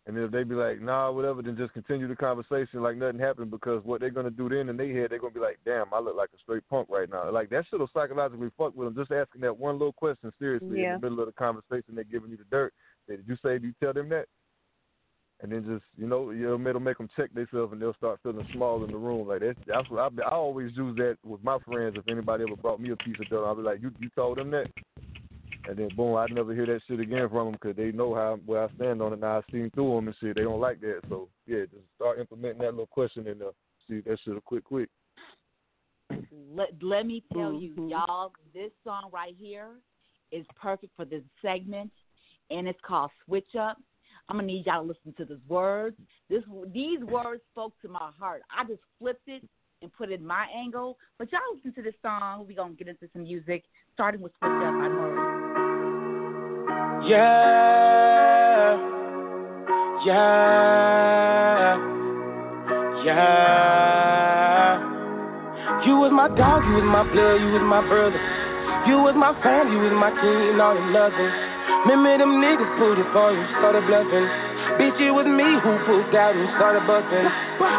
And if they be like, "Nah, whatever," then just continue the conversation like nothing happened because what they're gonna do then in their head, they're gonna be like, "Damn, I look like a straight punk right now." Like that have psychologically fuck with them. Just asking that one little question seriously Yeah. in the middle of the conversation, they're giving you the dirt. Did you say? Did you tell them that? and then just you know you'll it'll make them check themselves and they'll start feeling small in the room. Like that's that's what I I always use that with my friends. If anybody ever brought me a piece of dirt, I'll be like, you you told them that, and then boom, I never hear that shit again from them because they know how where I stand on it. Now I've seen through them and shit. They don't like that, so yeah, just start implementing that little question and uh, see that shit'll quit quick. Let let me tell Mm-hmm. you, y'all, this song right here is perfect for this segment, and it's called "Switch Up." I'm gonna need y'all to listen to these words. This these words spoke to my heart. I just flipped it and put it in my angle. But y'all listen to this song. We're gonna get into some music, starting with "Switch Up" by Murray. Yeah, yeah, yeah. You was my dog, you was my blood, you was my brother. You was my fam, you was my king, all the loving. Remember them niggas pulled it for you, started bluffing. Bitch, it was me who pulled out and started busting.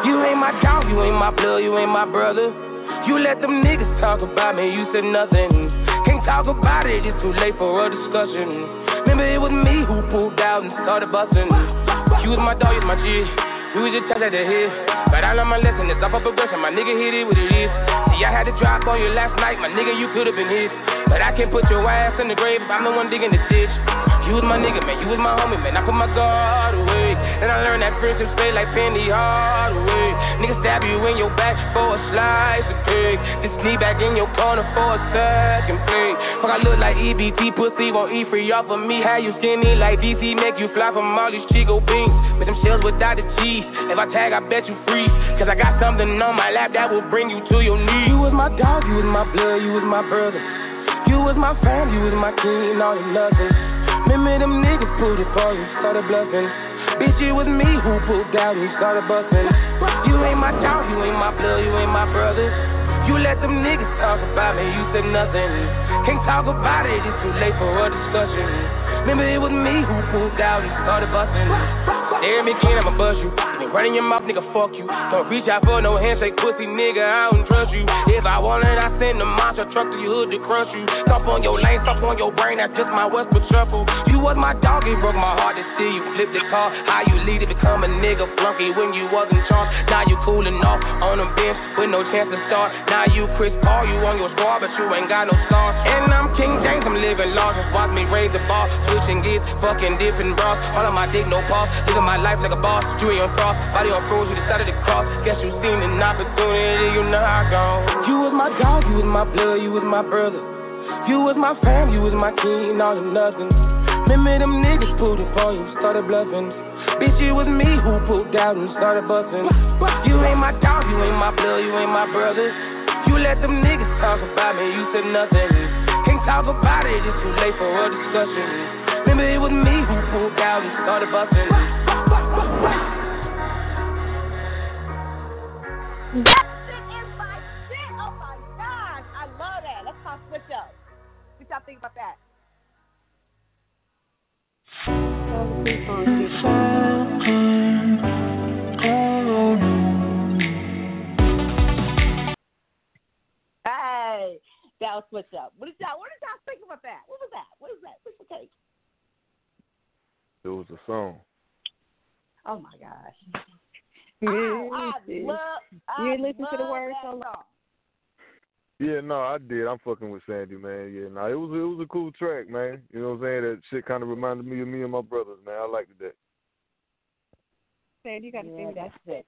You ain't my dog, you ain't my blood, you ain't my brother. You let them niggas talk about me, you said nothing. Talk about it, it's too late for a discussion. Remember it was me who pulled out and started busting. You was my dog, you was my G. We was just touch at the head. But I learned my lesson, it's up up progression. My nigga hit it what it is. See, I had to drop on you last night, my nigga, you could've been hit. But I can't put your ass in the grave if I'm the one digging the ditch. You was my nigga, man, you was my homie, man. I put my guard away. And I learned that friendships fade like Penny Hardaway. Nigga stab you in your back for a slice of cake. Then sneak back in your corner for a second plate. Fuck, I look like EBT pussy, won't eat free off of me. How you skinny like DC, make you fly from all these Chico beans. With them shells without the cheese. If I tag, I bet you freeze. Cause I got something on my lap that will bring you to your knees. You was my dog, you was my blood, you was my brother. You was my fam, you was my king, all or nothing. Remember them niggas pulled it for you, started bluffing. Bitch, it was me who pulled out and started busting. You ain't my dog, you ain't my blood, you ain't my brother. You let them niggas talk about me, you said nothing. Can't talk about it, it's too late for a discussion. Remember it was me who pulled out and started busting. There me again, I'ma bust you. Been running your mouth, nigga, fuck you. Don't reach out for no handshake, pussy nigga, I don't trust you. If I want it, I send a monster truck to your hood to crush you. Stomp on your lane, stomp on your brain, that's just my Westwood shuffle. You was my dog, it broke my heart to see you flip the car. How you lead to become a nigga flunky when you wasn't charged. Now you cooling off on a bench with no chance to start. Now you Chris Paul, you on your squad, but you ain't got no scars. And I'm King James, I'm living large. Just watch me raise the bar, switching gears, fucking different bras. All of my dick, no pause. Living my life like a boss. Jewelry on frost, body on froze, you decided to cross. Guess you seen an opportunity, you know how I go. You was my dog, you was my blood, you was my brother. You was my fam, you was my king, all or nothing. Remember them niggas pulled it for you, started bluffing. Bitch, it was me who pulled out and started busting. You ain't my dog, you ain't my blood, you ain't my brother. You let them niggas talk about me, you said nothing. Can't talk about it, it's too late for a discussion. Remember it was me who pulled out and started busting. That shit is my shit. Oh my gosh. I love that. Let's talk switch up. What y'all think about that? Hey, that was switch up. What did y'all what did y'all think about that? What was that? What is that? What's the take? It was a song. Oh my gosh. Yeah, I you love You listen to the love words so long. Yeah, no, I did. I'm fucking with Sandy, man. Yeah, no, it was it was a cool track, man. You know what I'm saying? That shit kind of reminded me of me and my brothers, man. I liked that. Sandy, you got to Yeah, sing that. that's it.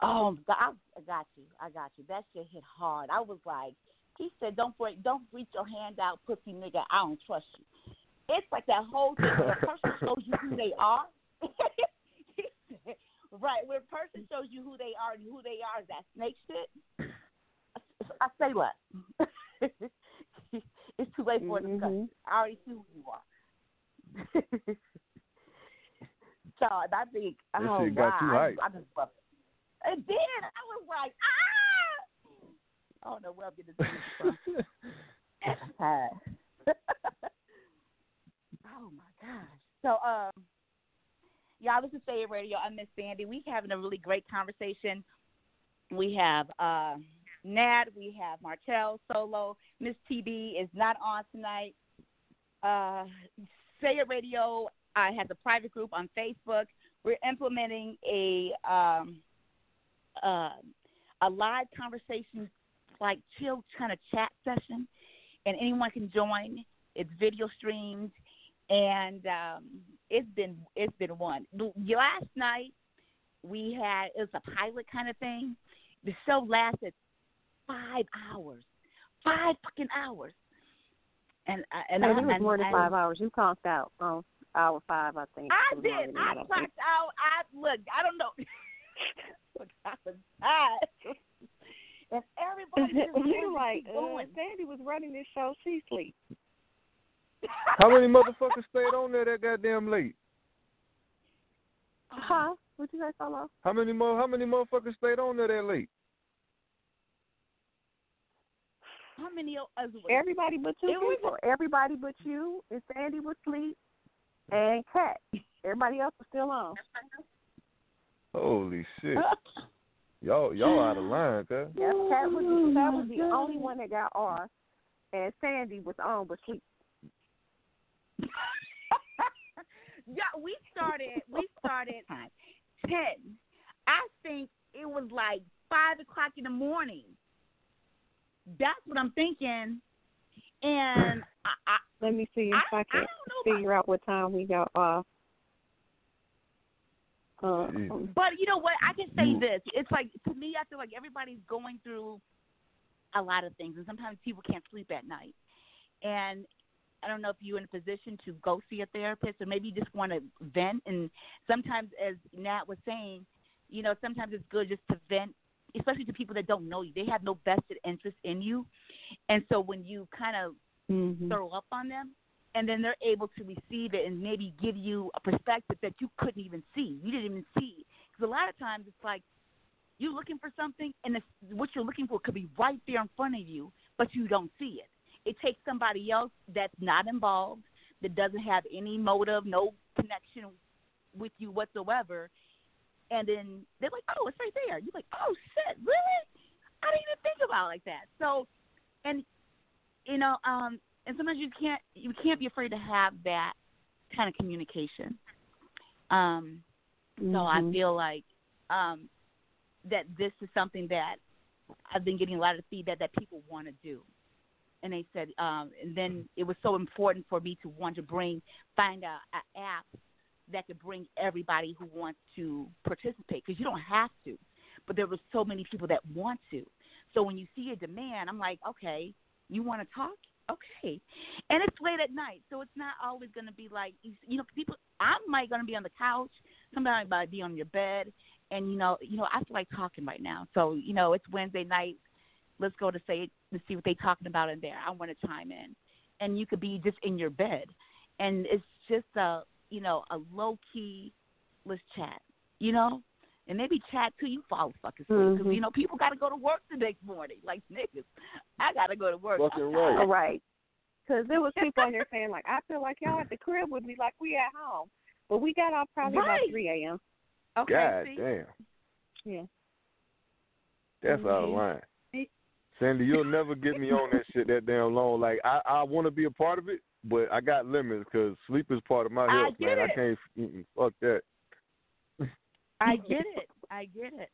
Oh, God, I I got you. I got you. That shit hit hard. I was like, he said, "Don't break, don't reach your hand out, pussy nigga. I don't trust you." It's like that whole thing. When a person shows you who they are, right? When a person shows you who they are and who they are is that snake shit. I say less. it's too late for a discussion. I already see who you are. so and I think, oh shit wow, you I, hyped. I just love it. It did. I was like, ah. I don't know where I'm getting this from. Oh my gosh. So um y'all this is It Radio. I'm Miss Sandy. We having a really great conversation. We have uh Nad, we have Martell Solo. Miss TB is not on tonight. Uh Say It Radio uh, has a private group on Facebook. We're implementing a um uh, a live conversation like chill kind of chat session and anyone can join. It's video streamed and um, it's been it's been one. Last night we had it was a pilot kind of thing. The show lasted five hours, five fucking hours. And I- and And I, it was and, more than and- five hours. You conked out on hour five, I think. I It was more did. I think. clocked out. I look. I don't know. Look, I was tired. If everybody just you like, uh, going. Sandy was running this show. She sleep. How many motherfuckers stayed on there that goddamn late? Uh huh? What you say, Solo? How many more? How many motherfuckers stayed on there that late? How many of us? was- Everybody but two It was- people. Everybody but you and Sandy was asleep, and Kat. Everybody else was still on. Holy shit! Y'all y'all out of line, cuz. Yes, Kat was the, Kat was the only one that got off, and Sandy was on but sleep. Yeah, we started. We started ten. I think it was like five o'clock in the morning. That's what I'm thinking. And I, I, Let me see if I, can figure out what time we got off. Uh, But you know what? I can say this. It's like to me, I feel like everybody's going through a lot of things, and sometimes people can't sleep at night. And I don't know if you're in a position to go see a therapist, or maybe you just want to vent. And sometimes, as Nat was saying, you know, sometimes it's good just to vent, especially to people that don't know you. They have no vested interest in you, and so when you kind of Mm-hmm. throw up on them, and then they're able to receive it and maybe give you a perspective that you couldn't even see. You didn't even see. Because a lot of times it's like you're looking for something, and what you're looking for could be right there in front of you, but you don't see it. It takes somebody else that's not involved, that doesn't have any motive, no connection with you whatsoever, and then they're like, "Oh, it's right there." You're like, "Oh shit, really? I didn't even think about it like that." So, and you know, um, and sometimes you can't you can't be afraid to have that kind of communication. Um, so I Mhm. feel like um, that this is something that I've been getting a lot of feedback that people want to do. And they said, um, and then it was so important for me to want to bring, find a, a app that could bring everybody who wants to participate because you don't have to, but there were so many people that want to. So when you see a demand, I'm like, okay, you want to talk? Okay. And it's late at night, so it's not always going to be like, you know, people, I might going to be on the couch, somebody might be on your bed, and you know, you know, I feel like talking right now. So you know, it's Wednesday night. Let's go to say to see what they talking about in there. I want to chime in, and you could be just in your bed, and it's just a you know a low key, let's chat, you know, and maybe chat till you fall fucking asleep because Mhm. you know people got to go to work the next morning. Like niggas, I got to go to work. Fucking I'm right. Right. Because there was people on there saying like, I feel like y'all at the crib with me like we at home, but we got off probably Right. about three a.m. Okay, God see? damn, Yeah. that's out of Mhm. line. Sandy, you'll never get me on that shit that damn long. Like I, I want to be a part of it, but I got limits because sleep is part of my I health, get man. I can't mm-mm, fuck that. I get it. I get it.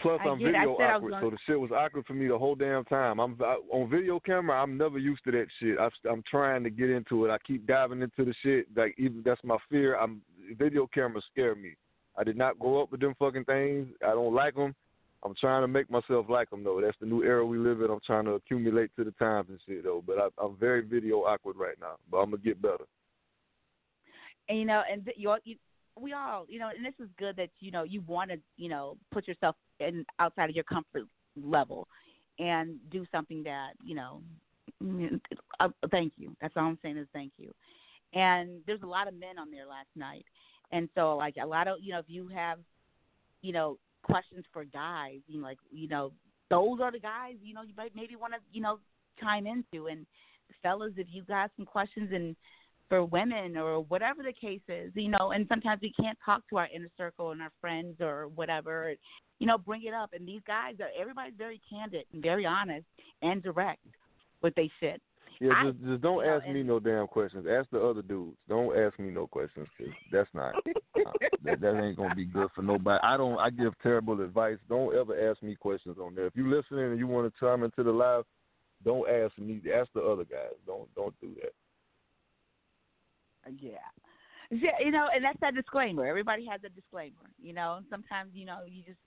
Plus, I I'm it. I video I awkward, gonna- so the shit was awkward for me the whole damn time. I'm I, on video camera. I'm never used to that shit. I, I'm trying to get into it. I keep diving into the shit. Like even that's my fear. I'm video cameras scare me. I did not grow up with them fucking things. I don't like them. I'm trying to make myself like them though. That's the new era we live in. I'm trying to accumulate to the times and shit though. But I, I'm very video awkward right now. But I'm gonna get better. and you know, and th- you, all- you, we all, you know, and this is good that you know you want to, you know, put yourself in outside of your comfort level, and do something that you know. Uh, thank you. That's all I'm saying is thank you. And there's a lot of men on there last night, and so like a lot of you know, if you have, you know, questions for guys, you know, like you know, those are the guys you know you might maybe want to you know chime into and fellas if you got some questions and for women or whatever the case is, you know, and sometimes we can't talk to our inner circle and our friends or whatever, you know, bring it up. And these guys are everybody's very candid and very honest and direct with they shit. Yeah, I- just just don't ask me no damn questions. Ask the other dudes. Don't ask me no questions 'cause that's not uh, that, that ain't gonna be good for nobody. I don't. I give terrible advice. Don't ever ask me questions on there. If you listening and you want to chime into the live, don't ask me. Ask the other guys. Don't don't do that. Yeah. Yeah, you know, and that's that disclaimer. Everybody has a disclaimer, you know. Sometimes, you know, you just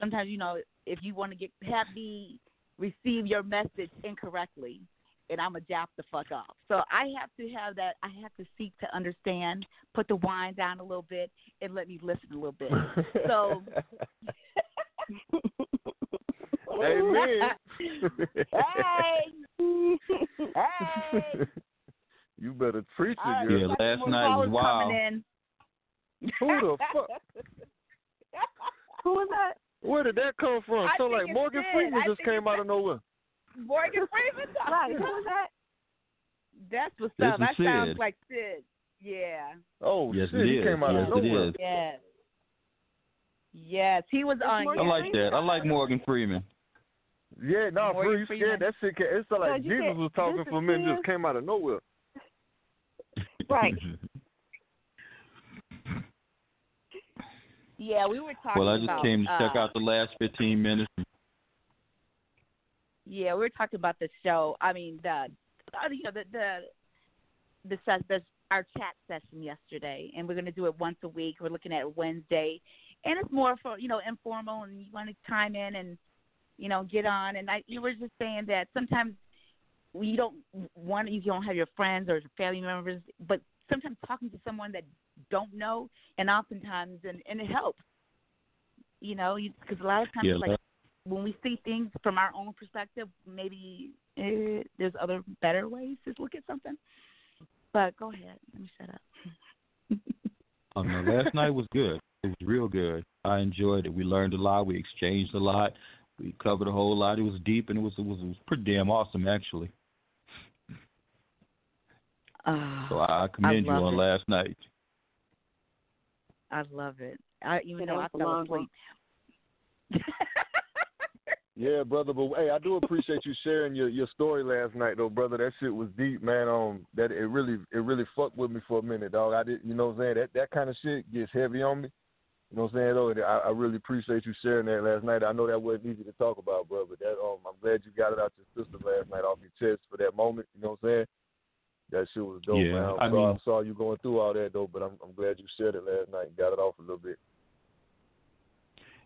sometimes, you know, if you want to get have me receive your message incorrectly, and I'm a jap the fuck off. So I have to have that. I have to seek to understand, put the wine down a little bit, and let me listen a little bit. So. Amen. hey. Hey. you better preach All right, it, we girl. got some more callers coming in. Who the fuck? Who was that? Where did that come from? I so like Morgan Sid. Freeman I just came out of nowhere. Morgan Freeman. Right, who was that? That's what's This up. is That sounds like Sid. Yeah. Oh Yes, shit, it he is. came out Yes, of nowhere. is. Yes. Yes, he was on. I like that. I like Morgan Freeman. Yeah, no, Morgan free yeah, Freeman. that shit. Came, it's like Jesus said was talking this for is me and just came out of nowhere. Right. Yeah, we were talking well, I just about. came to check uh, out the last 15 minutes. Yeah, we were talking about the show. I mean, the uh, you know the the the, sus- the our chat session yesterday, and we're going to do it once a week. We're looking at Wednesday, and it's more for you know informal, and you want to chime in and you know get on. And I, you were just saying that sometimes you don't want you don't have your friends or family members, but sometimes talking to someone that don't know, and oftentimes and and it helps. You know, because a lot of times Yeah, like that- when we see things from our own perspective, maybe eh, there's other better ways to look at something. But go ahead. Let me shut up. Oh no, last night was good. It was real good. I enjoyed it. We learned a lot. We exchanged a lot. We covered a whole lot. It was deep and it was it was, it was pretty damn awesome actually. Uh, So I, I commend you on it. last night. I love it. I, even though I that was a fell long asleep. Yeah, brother, but hey, I do appreciate you sharing your your story last night, though, brother. That shit was deep, man. Um, that it really it really fucked with me for a minute, dog. I did, you know, what I'm saying that that kind of shit gets heavy on me. You know what I'm saying, though. I, I really appreciate you sharing that last night. I know that wasn't easy to talk about, brother. But that um, I'm glad you got it out your system last night off your chest for that moment. You know what I'm saying? That shit was dope, Yeah, man. I'm I sorry, mean- I'm sorry you going through all that though, but I'm I'm glad you shared it last night and got it off a little bit.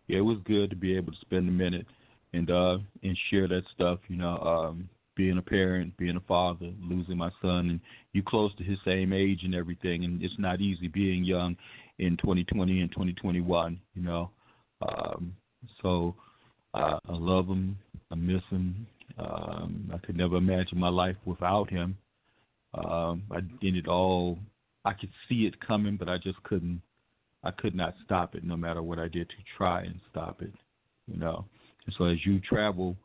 Yeah, it was good to be able to spend a minute and uh and share that stuff, you know, um being a parent, being a father, losing my son and you close to his same age and everything and it's not easy being young in 2020 and 2021, you know. Um so uh, I love him, I miss him. Um I could never imagine my life without him. Um I did it all I could see it coming but I just couldn't I could not stop it no matter what I did to try and stop it, you know. So as you travel,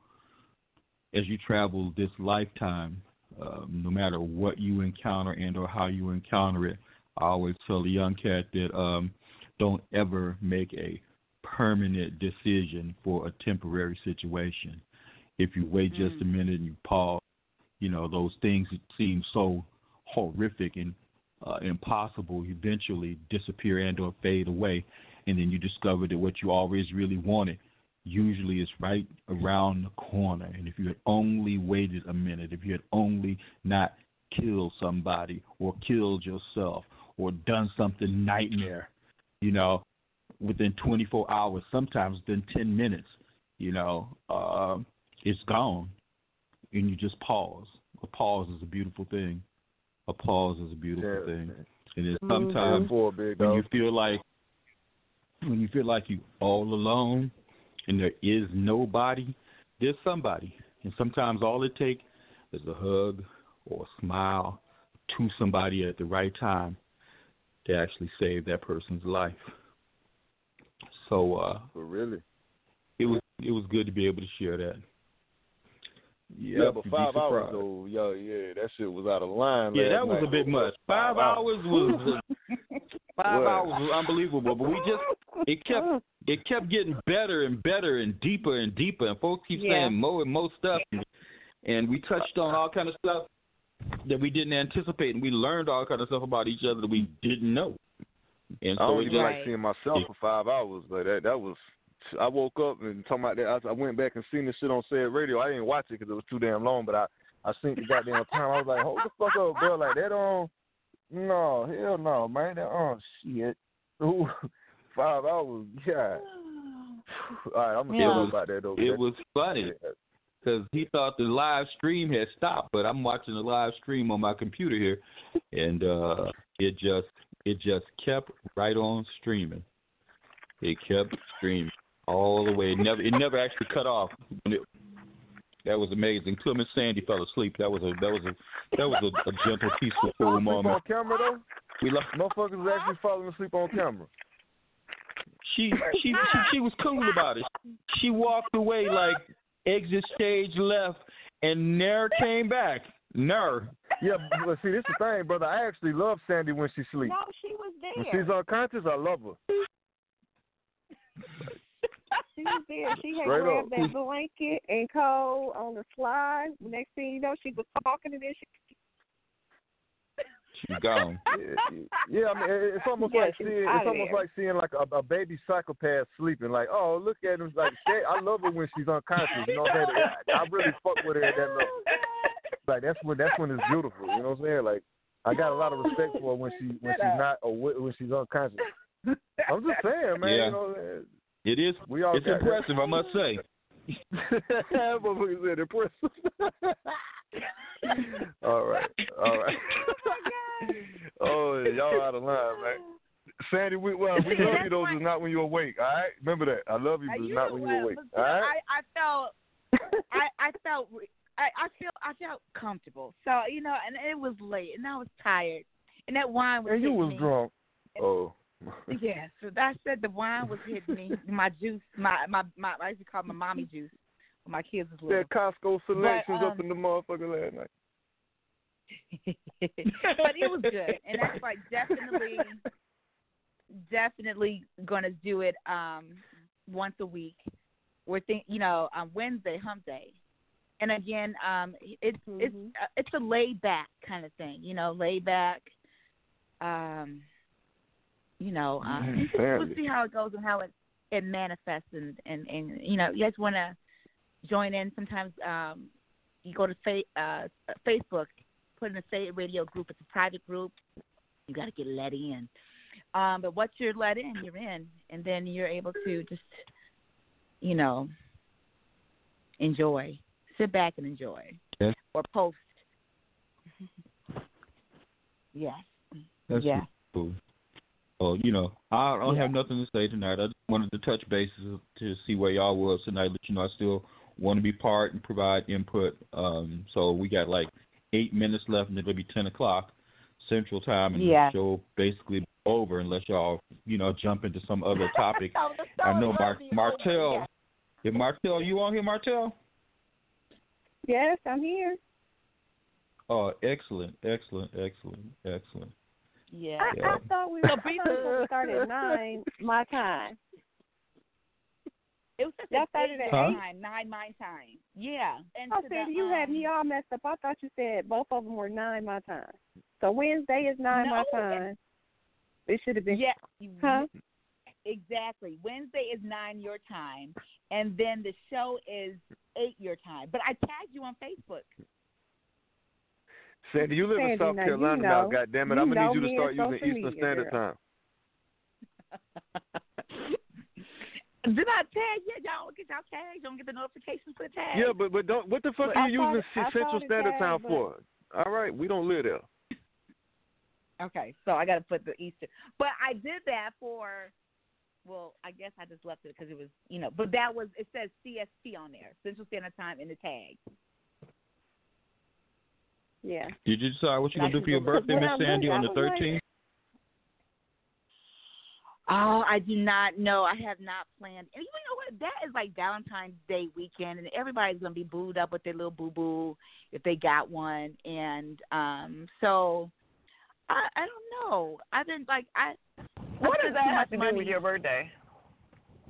as you travel this lifetime, um, no matter what you encounter and or how you encounter it, I always tell a young cat that um, don't ever make a permanent decision for a temporary situation. If you wait just a minute and you pause, you know those things that seem so horrific and uh, impossible eventually disappear and or fade away, and then you discover that what you always really wanted usually is right around the corner. And if you had only waited a minute, if you had only not killed somebody or killed yourself or done something nightmare, you know, within 24 hours, sometimes within 10 minutes, you know, uh, it's gone. And you just pause. A pause is a beautiful thing. A pause is a beautiful Yeah. thing. And it's Mhm. sometimes big when you feel like when you feel like you're all alone and there is nobody, there's somebody. And sometimes all it takes is a hug or a smile to somebody at the right time to actually save that person's life. So uh really, it was it was good to be able to share that. Yeah, Yep, but five hours though, yo, yeah, that shit was out of line. Yeah, that was night, a bit though. much. Five hours was five What? hours was unbelievable, but we just it kept it kept getting better and better and deeper and deeper, and folks keep Yeah. saying more and more stuff, and, and we touched on all kind of stuff that we didn't anticipate, and we learned all kind of stuff about each other that we didn't know. And I so don't even just like seeing myself for five hours, but that that was. I woke up and talking about that. I, I went back and seen this shit on Say It Radio. I didn't watch it because it was too damn long, but I I seen the goddamn time. I was like, hold the fuck up, bro. Like that on. No, hell no, man. That on shit. Ooh, five hours. Yeah. All right, I'm gonna was about that though. it was funny because he thought the live stream had stopped, but I'm watching the live stream on my computer here, and uh it just it just kept right on streaming. It kept streaming all the way. It never it never actually cut off. It, that was amazing. Till Miss Sandy fell asleep. That was a that was a that was a, a gentle, peaceful, cool Sleep on camera though. We love motherfuckers was actually falling asleep on camera. She she she, she was cool about it. She walked away like exit stage left and never came back. Never. Yeah, but see, this is the thing, brother. I actually love Sandy when she sleeps. No, she was When there. she's unconscious, I love her. She was there. She had Straight grabbed up. that blanket and Cole on the slide. Next thing you know, she was talking and then she She's gone. Yeah, yeah, I mean, it's almost Yeah, like she seeing it's almost there. like seeing like a, a baby psychopath sleeping. Like, oh, look at him. Like, shit, I love her when she's unconscious. You know what I'm saying? I, I really fuck with her at that level. Oh, like, that's when that's when it's beautiful. You know what I'm saying? Like, I got a lot of respect oh, for her when she when she's not or when she's unconscious. I'm just saying, man. Yeah. You know, man. It is. We all it's got- impressive, I must say. Motherfucker said impressive. all right, all right. oh, y'all out of line, man. Sandy, we well, we See, love you though, why- just not when you're awake. All right, remember that. I love you, but you not know when you're awake. But All. I, I felt, I, I felt, I, I feel, I felt comfortable. So you know, and it was late, and I was tired, and that wine was. And you was me. drunk. Oh. Yeah, so that said the wine was hitting me. My juice, my my my, I used to call it my mommy juice when my kids was little. That Costco selections up um, in the motherfucker last night. but it was good, and that's like definitely, definitely gonna do it um once a week. We're think, you know, on Wednesday, Hump Day, and again, um, it's it's uh, it's a laid back kind of thing, you know, laid back. Um, you know, Mhm, just- we'll see how it goes and how it it manifests, and and and you know, you guys want to join in. Sometimes um, you go to fa- uh, Facebook, put in a Say Radio group. It's a private group. You got to get let in. Um, but once you're let in, you're in, and then you're able to just, you know, enjoy, sit back and enjoy, Yes. or post. yes. That's Yeah. cool. Well, you know, I don't Yeah. have nothing to say tonight. I just wanted to touch bases to see where y'all was tonight. But you know I still want to be part and provide input. Um, so we got like eight minutes left, and it'll be ten o'clock Central Time, and Yeah. the show basically over unless y'all, you know, jump into some other topic. So I know Mar- Martell. yeah. If Martell, you on here, Martell? Yes, I'm here. Oh, excellent, excellent, excellent, excellent. Yeah. I, Yeah. I thought we were, I thought we were supposed to start at nine my time. It was just Y'all at started eight at your eight? time, nine my time. Yeah. And I said the, you had um, me all messed up. I thought you said both of them were nine my time. So Wednesday is nine my time. It should have been. Yeah. Huh? Exactly. Wednesday is nine your time, and then the show is eight your time. But I tagged you on Facebook. Sandy, you live in Sandy, South now you Carolina now. know. God damn it, I'm gonna need you to start using social Eastern media, Standard girl. Time. Did I tag you? Y'all don't get y'all tags. You don't get the notifications for the tag. Yeah, but but don't. What the fuck But are you thought using it- Central Standard tagged, Time but- for? All right, we don't live there. Okay, so I got to put the Easter. But I did that for. Well, I guess I just left it because it was, you know. But that was it says CST on there, Central Standard Time in the tag. Yeah. Did you decide what you're gonna do for your birthday, Miss Sandy, on the 13th? Oh, I do not know. I have not planned. And you know what? That is like Valentine's Day weekend, and everybody's gonna be booed up with their little boo boo if they got one. And um, so I I don't know. I've been like I. What does that have much to do money. with your birthday?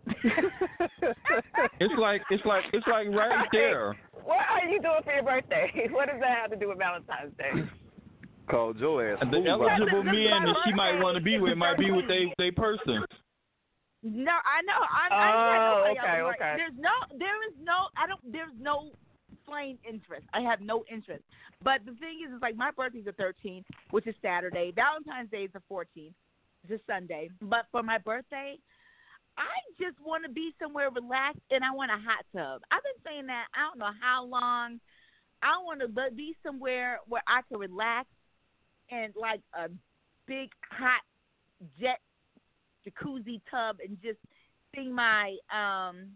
It's like it's like it's like right there. What are you doing for your birthday? What does that have to do with Valentine's Day? Called your ass. And the fool eligible men that she might want to be with might be with they they person. No, I know. I, I Oh, said nobody okay, else. Okay. There's no, there is no, I don't, there's no plain interest. I have no interest. But the thing is, is like my birthday's the 13th, which is Saturday. Valentine's Day is the 14th, which is Sunday. But for my birthday, I just want to be somewhere relaxed and I want a hot tub. I've been saying that I don't know how long. I want to be somewhere where I can relax and like a big hot jet jacuzzi tub and just sing my um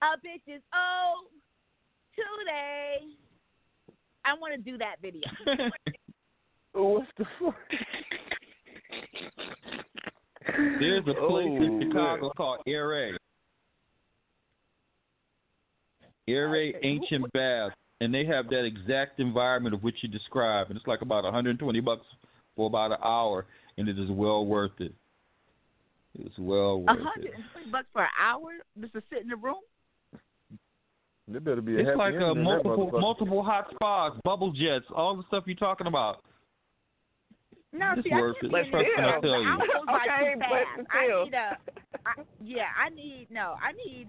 a bitch is oh today. I want to do that video. What's the fuck? There's a place in Oh, Chicago man. called Air A. AIRE Ancient Bath, and they have that exact environment of which you described, and it's like about 120 bucks for about an hour, and it is well worth it. It's well worth hundred it. and twenty bucks for an hour just to sit in the room. There better be a It's happy like uh, a multiple multiple hot spas, bubble jets, all the stuff you're talking about. No, It's see, I worth can't it. Let's in trust I tell you. I was like Okay, too but fast. I need a, I, yeah, I need no, I need,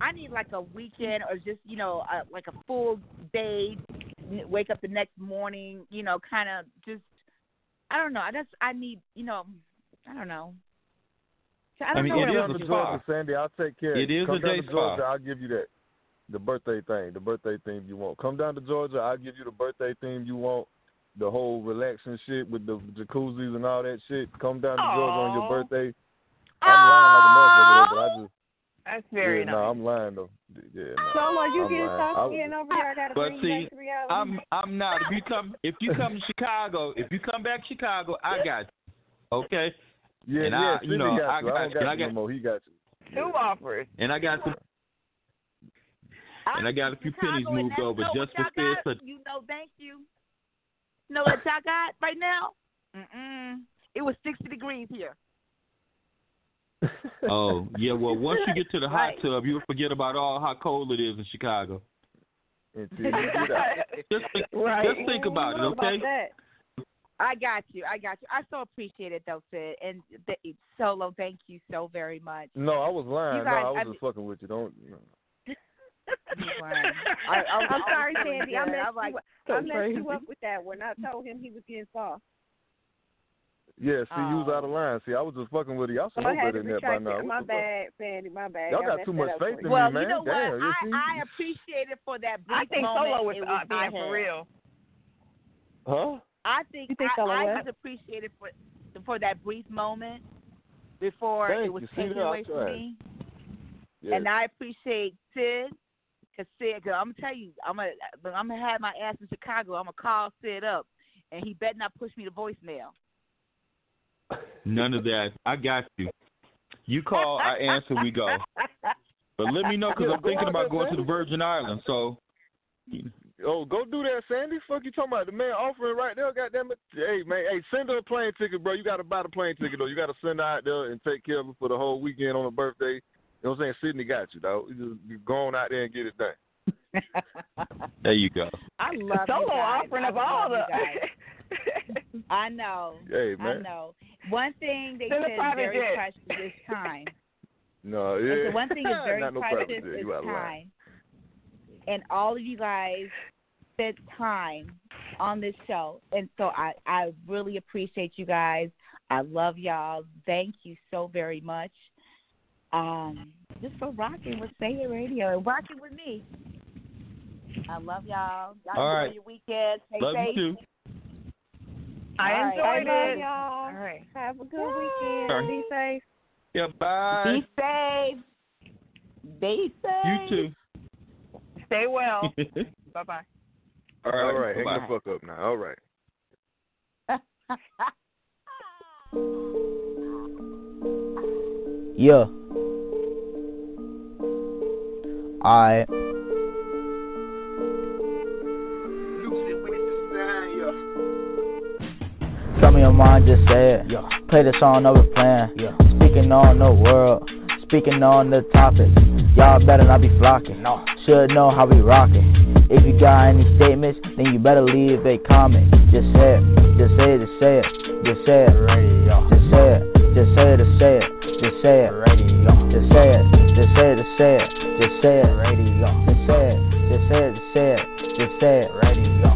I need like a weekend or just you know a, like a full day. Wake up the next morning, you know, kind of just. I I don't know. I just I need you know I don't know. I I don't mean, know it what is I'm a Come spa. Georgia, Sandy. I'll take care. It is Come a down day to Georgia. spa. I'll give you that. The birthday thing, the birthday theme you want. Come down to Georgia. I'll give you the birthday theme you want. The whole relaxing shit with the jacuzzis and all that shit. Come down to Georgia on your birthday. I'm lying like a motherfucker, but I just That's very yeah, nice. no, I'm lying though. Yeah, no, Solo, you I'm getting lying. soft over here? I gotta But bring see, you back to. I'm I'm not. If you come if you come to Chicago, if you come back to Chicago, I got you. Okay. Yeah, and yeah, I, you know, got I you. I got, don't got and I you got, no more. He got you. Two offers. and I got some, and I got a few pennies Chicago, and moved over just what for y'all this. You know, thank you. You know what y'all got right now? Mm-mm. It was 60 degrees here. Oh yeah, well once you get to the hot Right. tub, you'll forget about all how cold it is in Chicago. Until you get out. Just think, Right. just think about it, What about okay? I got you. I got you. I so appreciate it, though, Sid. And th- Solo, thank you so very much. No, I was lying. You no, I was I just mean- fucking with you. Don't. No. I, I'm, I'm sorry, feeling Sandy. I messed, I'm like, you, up. so I messed you up with that one. I told him he was getting soft. Yeah, see, you was Oh. out of line. See, I was just fucking with you. Y'all So should know I had better to than that by now. My bad, Sandy. My bad. Y'all got too much faith in well, me, man. Well, you know what? Damn, I. I appreciate it for that brief moment. I think moment. Solo was it uh, I being for real. Huh? I think, You think I, Solo I what? just appreciate it for for that brief moment before Thank it was taken away from me. Yeah. And I appreciate Sid, cause Sid, cause I'm gonna tell you, I'm gonna, I'm gonna have my ass in Chicago. I'm gonna call Sid up, and he better not push me to voicemail. None of that. I got you. You call, I answer, we go. But let me know because Yeah, I'm thinking about there, going to the Virgin Islands. So Oh, go do that, Sandy. Fuck you talking about? The man offering right there. Goddamn it. Hey, man. Hey, send her a plane ticket, bro. You got to buy the plane ticket though. You got to send her out there and take care of her for the whole weekend on her birthday. You know what I'm saying? Sydney got you, though. You just you go on out there and get it done. there you go. I love Solo offering I of all love the. I know. Hey, man. I know. One thing they Send a said is very jet. precious is time. No, And yeah. so one thing is very Not no precious private is You out of line. time. And all of you guys spent time on this show. And so I, I really appreciate you guys. I love y'all. Thank you so very much. Um, just for rocking with Say It Radio and rocking with me. I love y'all. Y'all All enjoy right. your weekend. Stay Love safe. you too. I All right. enjoyed I love it. y'all. All right. Have a good weekend. Sorry. Be safe. Yeah, bye. Be safe. Be safe. You too. Stay well. bye bye. All All right. right, hang the fuck up now. All right. Yeah. Alright. Tell me your mind, just say it. Play the song over plan. Speaking on the world, speaking on the topic. Y'all better not be flocking. No. Should know how we rockin'. If you got any statements, then you better leave a comment. Just say it, just say it, just say it, just say it. Just say it, just say it, just say it, just say it. Just say it, just say it, just say it, just say it. radio. Just say it, just say it, just say it, it.